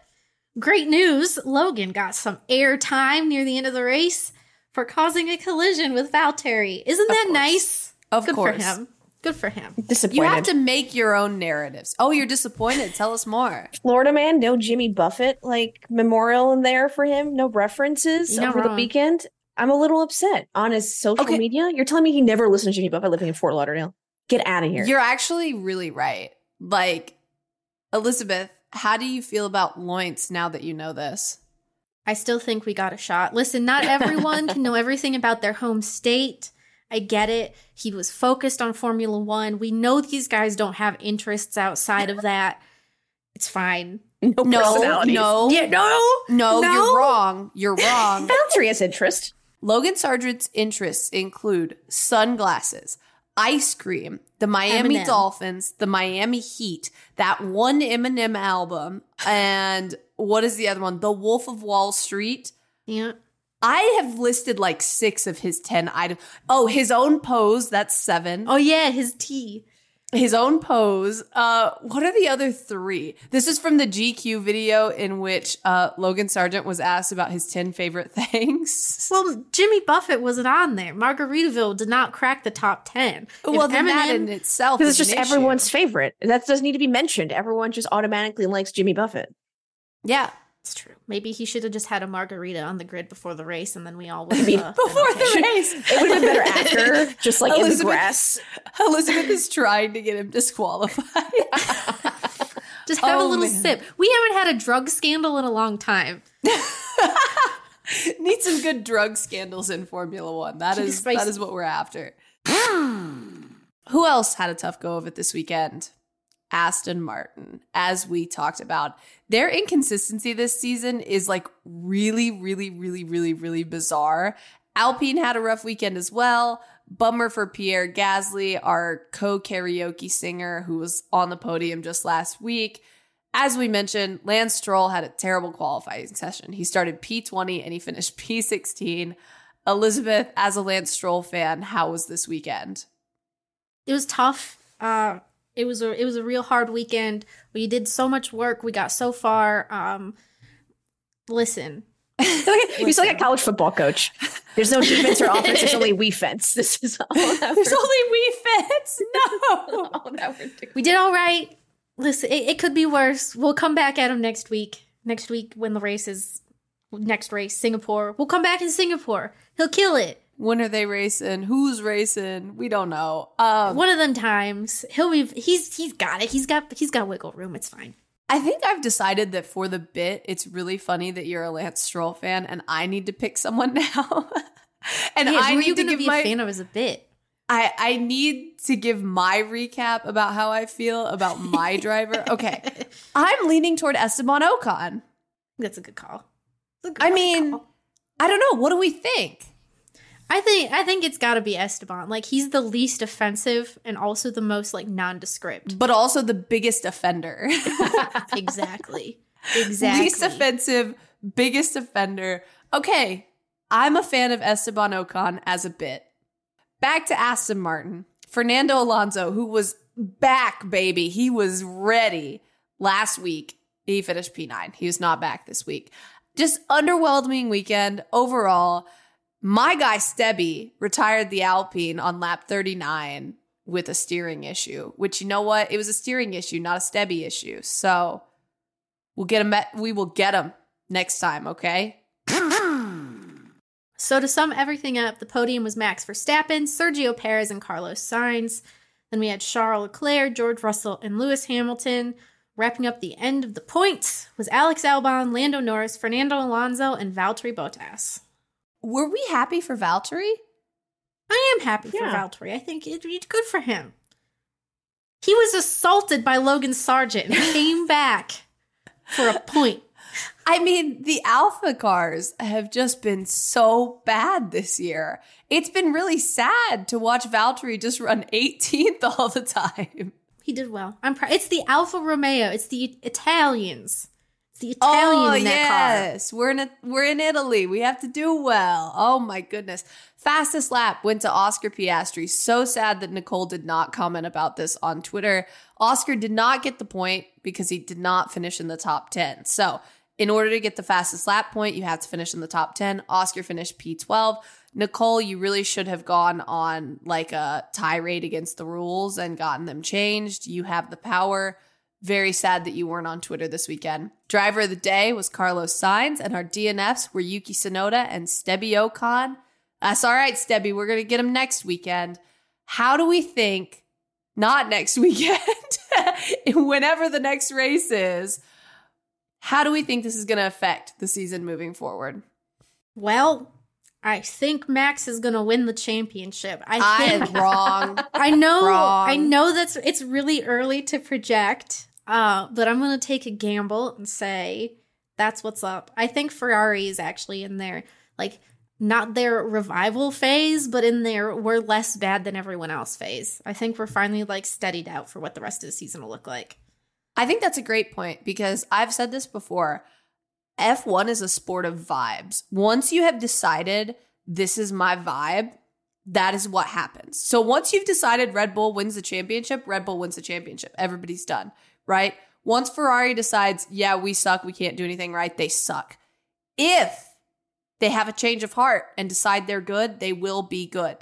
B: great news Logan got some air time near the end of the race for causing a collision with Valtteri. Isn't that
A: course.
B: nice?
A: of
B: Good
A: course.
B: for him. Good for him.
C: Disappointed.
A: You have to make your own narratives. Oh, you're disappointed. Tell us more.
C: Florida man, no Jimmy Buffett like memorial in there for him, no references
B: You're not
C: over the weekend. I'm a little upset on his social
A: Okay.
C: media. You're telling me he never listened to Jimmy Buffett living in Fort Lauderdale? Get out of here.
A: You're actually really right. Like, Elizabeth, how do you feel about Loints now that you know this?
B: I still think we got a shot. Listen, not everyone can know everything about their home state. I get it. He was focused on Formula One. We know these guys don't have interests outside of that. It's fine.
C: no,
A: No, no,
B: Yeah, no,
A: no,
B: no.
A: you're wrong. You're wrong.
C: Valtteri has interest.
A: Logan Sargent's interests include sunglasses, ice cream, the Miami. Dolphins, the Miami Heat, that one Eminem album, and what is the other one? The Wolf of Wall Street.
B: Yeah.
A: I have listed like six of his 10 items. Oh, his own pose, that's seven.
B: Oh yeah, his tea.
A: His own pose. Uh, what are the other three? This is from the GQ video in which uh, Logan Sargent was asked about his 10 favorite things.
B: Well, Jimmy Buffett wasn't on there. Margaritaville did not crack the top ten.
A: well,
B: If
A: then that in itself
C: Because
A: is
C: it's just
A: issue.
C: everyone's favorite. That doesn't need to be mentioned. Everyone just automatically likes Jimmy Buffett.
A: Yeah.
B: It's true. Maybe he should have just had a margarita on the grid before the race, and then we all would have.
C: mean,
B: uh,
A: Before
B: okay.
A: the race.
C: It would have been better after, just like in the grass.
A: Elizabeth is trying to get him disqualified.
B: Just have
A: Oh,
B: a little
A: man.
B: sip. We haven't had a drug scandal in a long time.
A: Need some good drug scandals in Formula One. That is that is what we're after. Who else had a tough go of it this weekend? Aston Martin, as we talked about. Their inconsistency this season is like really, really, really, really, really bizarre. Alpine had a rough weekend as well. Bummer for Pierre Gasly, our co karaoke singer who was on the podium just last week. As we mentioned, Lance Stroll had a terrible qualifying session. He started P20 and he finished P16. Elizabeth, as a Lance Stroll fan, how was this weekend?
B: It was tough. Uh, it was a it was a real hard weekend. We did so much work. We got so far. Um, listen,
C: You still like- you sound like a college football coach. There's no defense or offense. There's only we fence. This is all. That
A: There's only we fits. No.
C: all that we're doing.
B: we did all right. Listen, it, it could be worse. We'll come back at him next week. Next week when the race is next race, Singapore. We'll come back in Singapore. He'll kill it.
A: When are they racing? Who's racing? We don't know. Um,
B: One of them times he'll be. He's he's got it. He's got he's got wiggle room. It's fine.
A: I think I've decided that for the bit, it's really funny that you're a Lance Stroll fan, and I need to pick someone now. and
B: Yeah,
A: I need to give
B: be
A: my
B: a fan of as a bit?
A: I I need to give my recap about how I feel about my driver. Okay, I'm leaning toward Esteban Ocon.
B: That's a good call. Good
A: I mean,
B: call.
A: I don't know. What do we think?
B: I think I think it's got to be Esteban. Like he's the least offensive and also the most like nondescript.
A: But also the biggest offender.
B: exactly. Exactly.
A: Least offensive, biggest offender. Okay, I'm a fan of Esteban Ocon as a bit. Back to Aston Martin. Fernando Alonso, who was back, baby. He was ready last week. He finished P9. He was not back this week. Just underwhelming weekend overall. My guy Stebby retired the Alpine on lap 39 with a steering issue, which you know what? It was a steering issue, not a Stebby issue. So we'll get him. We will get him next time. Okay.
B: So to sum everything up, the podium was Max Verstappen, Sergio Perez, and Carlos Sainz. Then we had Charles Leclerc, George Russell, and Lewis Hamilton. Wrapping up the end of the points was Alex Albon, Lando Norris, Fernando Alonso, and Valtteri Bottas.
A: Were we happy for Valtteri?
B: I am happy for
C: Yeah.
B: Valtteri. I think it, it's good for him. He was assaulted by Logan Sargent and came back for a point.
A: I mean, the Alfa cars have just been so bad this year. It's been really sad to watch Valtteri just run 18th all the time.
B: He did well. I'm proud. It's the Alfa Romeo. It's the Italians. The Italian oh, in that car.
A: Oh, yes, we're in a, we're in Italy. We have to do well. Oh my goodness! Fastest lap went to Oscar Piastri. So sad that Nicole did not comment about this on Twitter. Oscar did not get the point because he did not finish in the top ten. So in order to get the fastest lap point, you have to finish in the top ten. Oscar finished P twelve. Nicole, you really should have gone on like a tirade against the rules and gotten them changed. You have the power. Very sad that you weren't on Twitter this weekend. Driver of the day was Carlos Sainz, and our DNFs were Yuki Tsunoda and Stebby Ocon. That's all right, Stebby. We're going to get him next weekend. How do we think, not next weekend, whenever the next race is, how do we think this is going to affect the season moving forward?
B: Well, I think Max is going to win the championship. I
A: I
B: think
A: am wrong.
B: I know
A: Wrong.
B: I know that's it's really early to project. Uh, but I'm going to take a gamble and say that's what's up. I think Ferrari is actually in their like not their revival phase, but in their we're less bad than everyone else phase. I think we're finally like steadied out for what the rest of the season will look like.
A: I think that's a great point because I've said this before. F1 is a sport of vibes. Once you have decided this is my vibe, that is what happens. So once you've decided Red Bull wins the championship, Red Bull wins the championship. Everybody's done, right? Once Ferrari decides, yeah, we suck, we can't do anything right, they suck. If they have a change of heart and decide they're good, they will be good.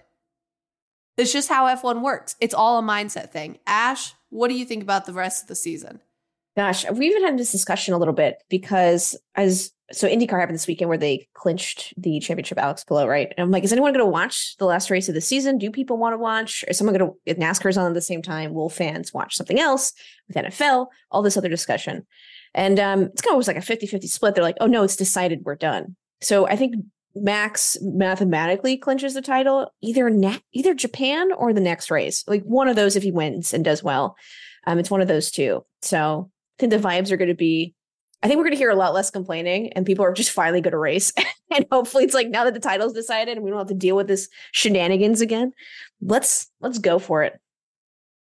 A: It's just how F1 works. It's all a mindset thing. Ash, what do you think about the rest of the season?
C: Gosh, we even had this discussion a little bit because as so IndyCar happened this weekend where they clinched the championship Alex Palou, right? And I'm like, is anyone going to watch the last race of the season? Do people want to watch? Is someone going to, NASCAR's on at the same time, will fans watch something else with NFL? All this other discussion. And um, it's kind of always like a 50 50 split. They're like, oh no, it's decided we're done. So I think Max mathematically clinches the title either na- either Japan or the next race. Like one of those if he wins and does well. Um, it's one of those two. So I think the vibes are going to be. I think we're going to hear a lot less complaining, and people are just finally going to race. and hopefully, it's like now that the title's decided, and we don't have to deal with this shenanigans again. Let's let's go for it.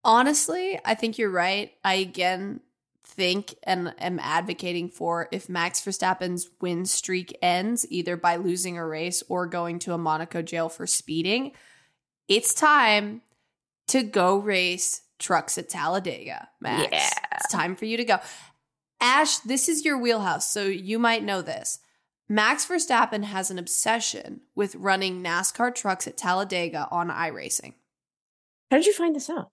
A: Honestly, I think you're right. I again think and am advocating for if Max Verstappen's win streak ends either by losing a race or going to a Monaco jail for speeding, it's time to go race trucks at Talladega, Max.
C: Yeah.
A: It's time for you to go. Ash, this is your wheelhouse, so you might know this. Max Verstappen has an obsession with running NASCAR trucks at Talladega on iRacing.
C: How did you find this out?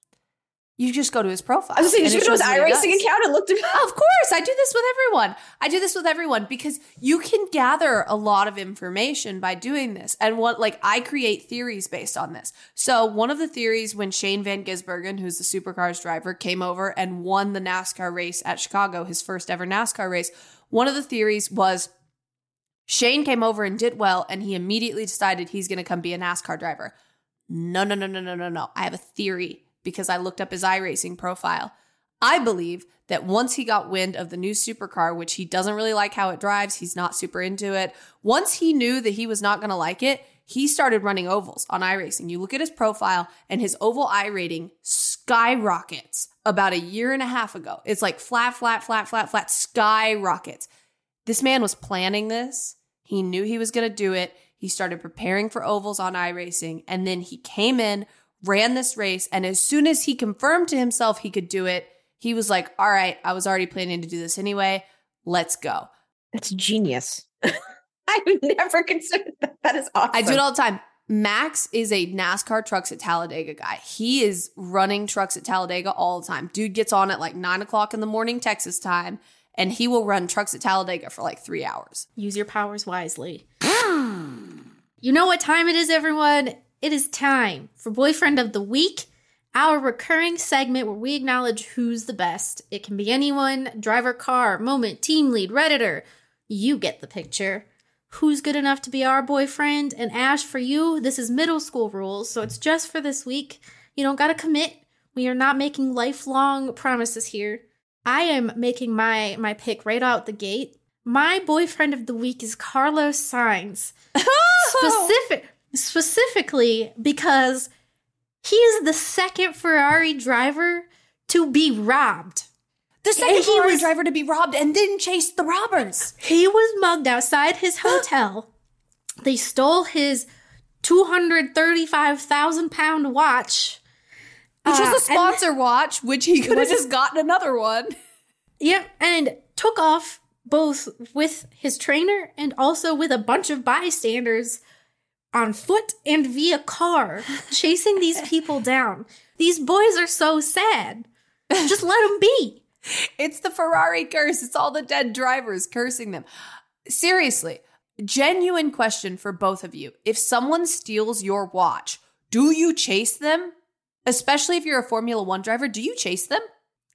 A: You just go to his profile.
C: I was saying, you go to his
A: shows what he
C: iRacing account and looked at
A: Of course, I do this with everyone. I do this with everyone because you can gather a lot of information by doing this. And what, like, I create theories based on this. So, one of the theories when Shane Van Gisbergen, who's the supercars driver, came over and won the NASCAR race at Chicago, his first ever NASCAR race, one of the theories was Shane came over and did well, and he immediately decided he's going to come be a NASCAR driver. No, no, no, no, no, no, no. I have a theory because I looked up his iRacing profile. I believe that once he got wind of the new supercar, which he doesn't really like how it drives, he's not super into it. Once he knew that he was not going to like it, he started running ovals on iRacing. You look at his profile, and his oval iRating skyrockets about a year and a half ago. It's like flat, flat, flat, flat, flat, skyrockets. This man was planning this. He knew he was going to do it. He started preparing for ovals on iRacing, and then he came in, ran this race, and as soon as he confirmed to himself he could do it, he was like, "All right, I was already planning to do this anyway. Let's go."
C: That's genius. I would never considered that. That is awesome.
A: I do it all the time. Max is a NASCAR trucks at Talladega guy. He is running trucks at Talladega all the time. Dude gets on at like nine o'clock in the morning, Texas time, and he will run trucks at Talladega for like three hours.
B: Use your powers wisely. you know what time it is, everyone? It is time for Boyfriend of the Week, our recurring segment where we acknowledge who's the best. It can be anyone, driver, car, moment, team lead, redditor. You get the picture. Who's good enough to be our boyfriend? And Ash, for you, this is middle school rules, so it's just for this week. You don't gotta commit. We are not making lifelong promises here. I am making my my pick right out the gate. My boyfriend of the week is Carlos Sainz. Specific specifically because he is the second Ferrari driver to be robbed.
A: The second Ferrari
B: was-
A: driver to be robbed and didn't chase the robbers.
B: He was mugged outside his hotel. they stole his 235,000 pound watch.
A: Which
B: Uh,
A: was a
B: and-
A: sponsor watch, which he could have just gotten another one.
B: Yep, and took off both with his trainer and also with a bunch of bystanders on foot and via car, chasing these people down. These boys are so sad. Just let them be.
A: It's the Ferrari curse. It's all the dead drivers cursing them. Seriously, genuine question for both of you. If someone steals your watch, do you chase them? Especially if you're a Formula One driver, do you chase them?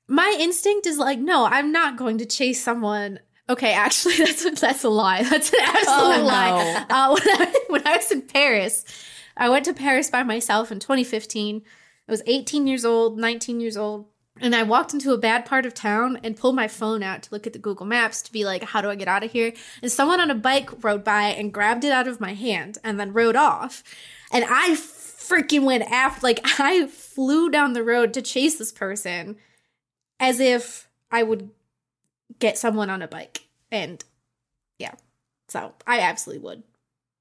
B: My instinct is like, no, I'm not going to chase someone. Okay, actually, that's a, that's a lie. That's an absolute
A: Oh,
B: lie. Uh, when, I, when I was in Paris, I went to Paris by myself in 2015. I was 18 years old, 19 years old, and I walked into a bad part of town and pulled my phone out to look at the Google Maps to be like, how do I get out of here? And someone on a bike rode by and grabbed it out of my hand and then rode off. And I freaking went after, like, I flew down the road to chase this person as if I would get someone on a bike. And yeah, so I absolutely would.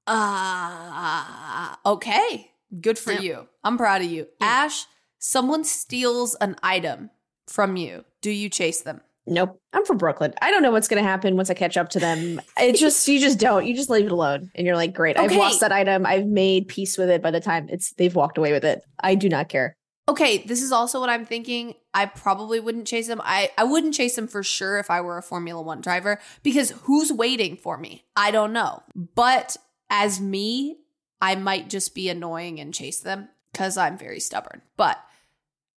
A: Uh, okay. Good for
B: Yeah.
A: you. I'm proud of you.
B: Yeah.
A: Ash, someone steals an item from you. Do you chase them?
C: Nope. I'm from Brooklyn. I don't know what's going to happen once I catch up to them. It just, you just don't. You just leave it alone. And you're like, great. I've lost that item. I've made peace with it by the time it's they've walked away with it. I do not care.
A: Okay, this is also what I'm thinking. I probably wouldn't chase him. I, I wouldn't chase him for sure if I were a Formula One driver because who's waiting for me? I don't know. But as me, I might just be annoying and chase them because I'm very stubborn. But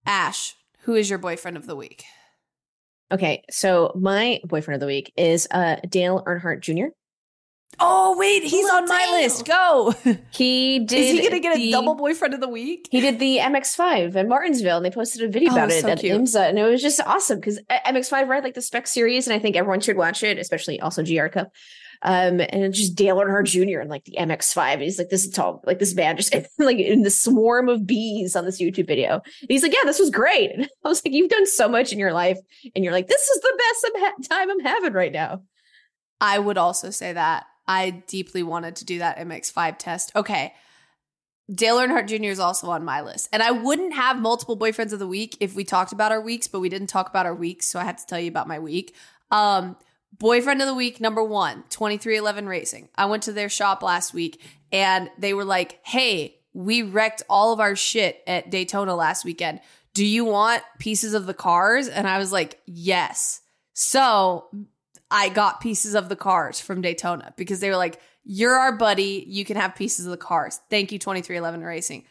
A: Ash, who is your boyfriend of the week?
C: Okay. So my boyfriend of the week is uh Dale Earnhardt Jr.
A: Oh, wait, he's on my list. Go.
C: He did.
A: is he going to get a double boyfriend of the week?
C: He did the MX5 in Martinsville, and they posted a video
A: Oh,
C: about it
A: so
C: at
A: cute.
C: IMSA, and it was just awesome because MX5 right like the spec series, and I think everyone should watch it, especially also GR Cup. Um, and it's just Dale Earnhardt Jr. and like the MX5. He's like this is tall, like this man just like in the swarm of bees on this YouTube video. And he's like, yeah, this was great. And I was like, you've done so much in your life, and you're like, this is the best I'm ha- time I'm having right now.
A: I would also say that. I deeply wanted to do that MX5 test. Okay. Dale Earnhardt Jr. is also on my list. And I wouldn't have multiple boyfriends of the week if we talked about our weeks, but we didn't talk about our weeks. So I had to tell you about my week. Um, boyfriend of the week, number one, 23XI Racing. I went to their shop last week and they were like, hey, we wrecked all of our shit at Daytona last weekend. Do you want pieces of the cars? And I was like, yes. So I got pieces of the cars from Daytona because they were like, You're our buddy. You can have pieces of the cars. Thank you, 23XI Racing.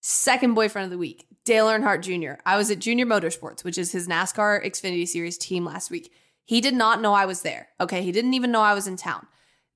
A: Second boyfriend of the week, Dale Earnhardt Jr. I was at Junior Motorsports, which is his NASCAR Xfinity Series team last week. He did not know I was there. Okay. He didn't even know I was in town.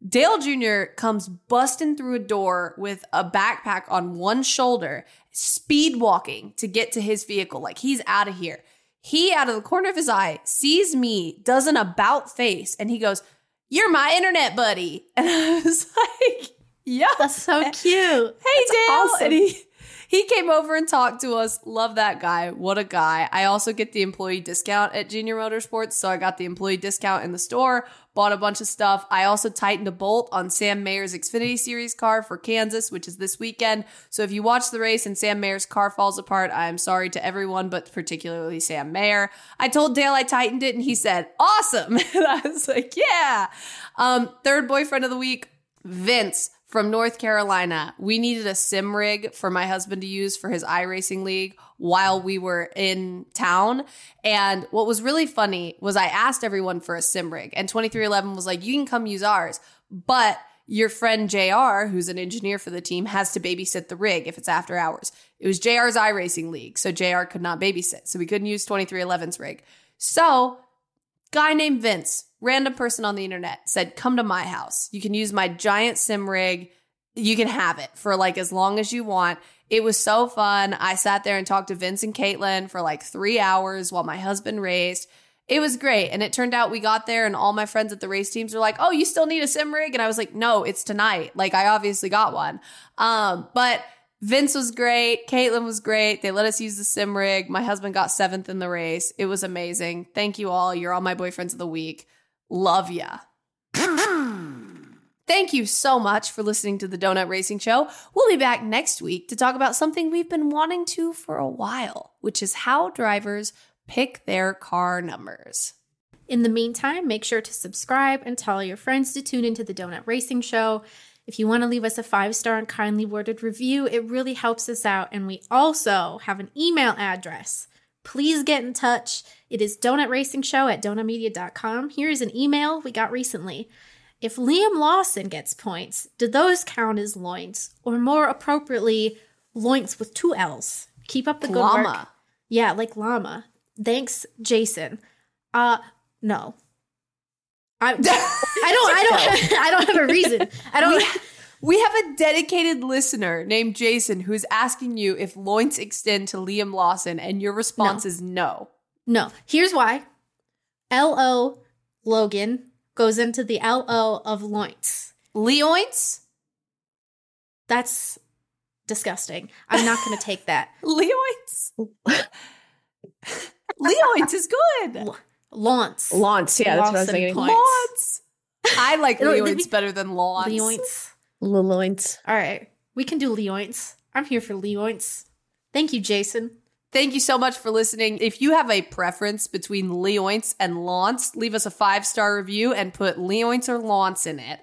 A: Dale Jr. comes busting through a door with a backpack on one shoulder, speed walking to get to his vehicle. Like he's out of here. He, out of the corner of his eye, sees me, does an about face, and he goes, You're my internet buddy. And I was like, Yeah.
B: That's so cute.
A: Hey, Dale.
C: awesome.
A: And he, he came over and talked to us. Love that guy. What a guy. I also get the employee discount at Junior Motorsports. So I got the employee discount in the store, bought a bunch of stuff. I also tightened a bolt on Sam Mayer's Xfinity Series car for Kansas, which is this weekend. So if you watch the race and Sam Mayer's car falls apart, I am sorry to everyone, but particularly Sam Mayer. I told Dale I tightened it and he said, awesome. And I was like, yeah. Um, third boyfriend of the week, Vince from North Carolina. We needed a sim rig for my husband to use for his iRacing league while we were in town. And what was really funny was I asked everyone for a sim rig, and 23XI was like, You can come use ours. But your friend JR, who's an engineer for the team, has to babysit the rig if it's after hours. It was JR's iRacing league, so JR could not babysit. So we couldn't use 23XI's rig. So guy named Vince, random person on the internet, said, Come to my house. You can use my giant sim rig. You can have it for like as long as you want. It was so fun. I sat there and talked to Vince and Caitlin for like three hours while my husband raced. It was great. And it turned out we got there and all my friends at the race teams were like, Oh, you still need a sim rig? And I was like, No, it's tonight. Like I obviously got one. Um, but Vince was great. Caitlin was great. They let us use the sim rig. My husband got seventh in the race. It was amazing. Thank you all. You're all my boyfriends of the week. Love ya. Thank you so much for listening to the Donut Racing Show. We'll be back next week to talk about something we've been wanting to for a while, which is how drivers pick their car numbers.
B: In the meantime, make sure to subscribe and tell your friends to tune into the Donut Racing Show. If you want to leave us a five star and kindly worded review, it really helps us out. And we also have an email address. Please get in touch. It is donutracingshow at donutmedia.com. Here is an email we got recently. If Liam Lawson gets points, do those count as loins? Or more appropriately, loins with two L's? Keep up the good work.
A: Llama.
B: Yeah, like llama. Thanks, Jason. Uh, no. I, I don't. I don't. I don't have a reason. I don't.
A: We have a dedicated listener named Jason who's asking you if loins extend to Liam Lawson, and your response is no.
B: No. Here's why. L O Logan goes into the L O of loins.
A: Leoints?
B: That's disgusting. I'm not going to take that.
A: Leoints? Leoints is good.
B: Lawns.
C: Launce. Yeah, that's what I was
B: Lawson
C: thinking.
B: points.
A: Lawns. I like
B: It'll-
A: Leoints better than lawns.
B: Leoints.
C: Loins.
B: All right. We can do Leoints. I'm here for Leoints. Thank you, Jason.
A: Thank you so much for listening. If you have a preference between Leoints and Launce, leave us a five star review and put Leoints or Launce in it.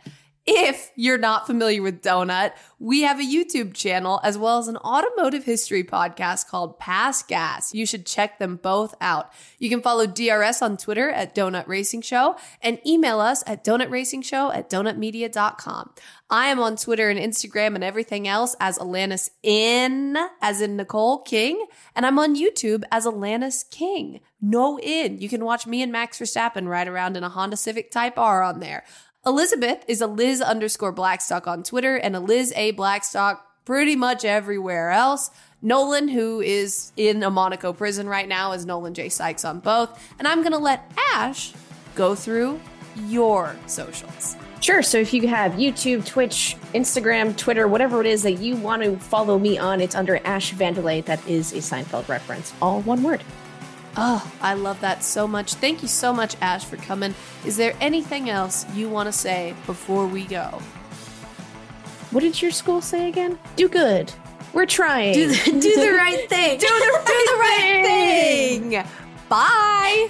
A: If you're not familiar with Donut, we have a YouTube channel as well as an automotive history podcast called Pass Gas. You should check them both out. You can follow DRS on Twitter at Donut Racing Show and email us at donutracingshow at donutmedia.com. I am on Twitter and Instagram and everything else as Alanis in, as in Nicole King, and I'm on YouTube as Alanis King. No in. You can watch me and Max Verstappen ride around in a Honda Civic Type R on there. Elizabeth is a Liz underscore Blackstock on Twitter and a Liz A Blackstock pretty much everywhere else. Nolan, who is in a Monaco prison right now, is Nolan J. Sykes on both. And I'm going to let Ash go through your socials.
C: Sure. So if you have YouTube, Twitch, Instagram, Twitter, whatever it is that you want to follow me on, it's under Ash Vandelay. That is a Seinfeld reference. All one word.
A: Oh, I love that so much. Thank you so much, Ash, for coming. Is there anything else you want to say before we go?
C: What did your school say again? Do good. We're trying.
B: Do the, do the right thing.
A: Do the, do the right thing. Bye.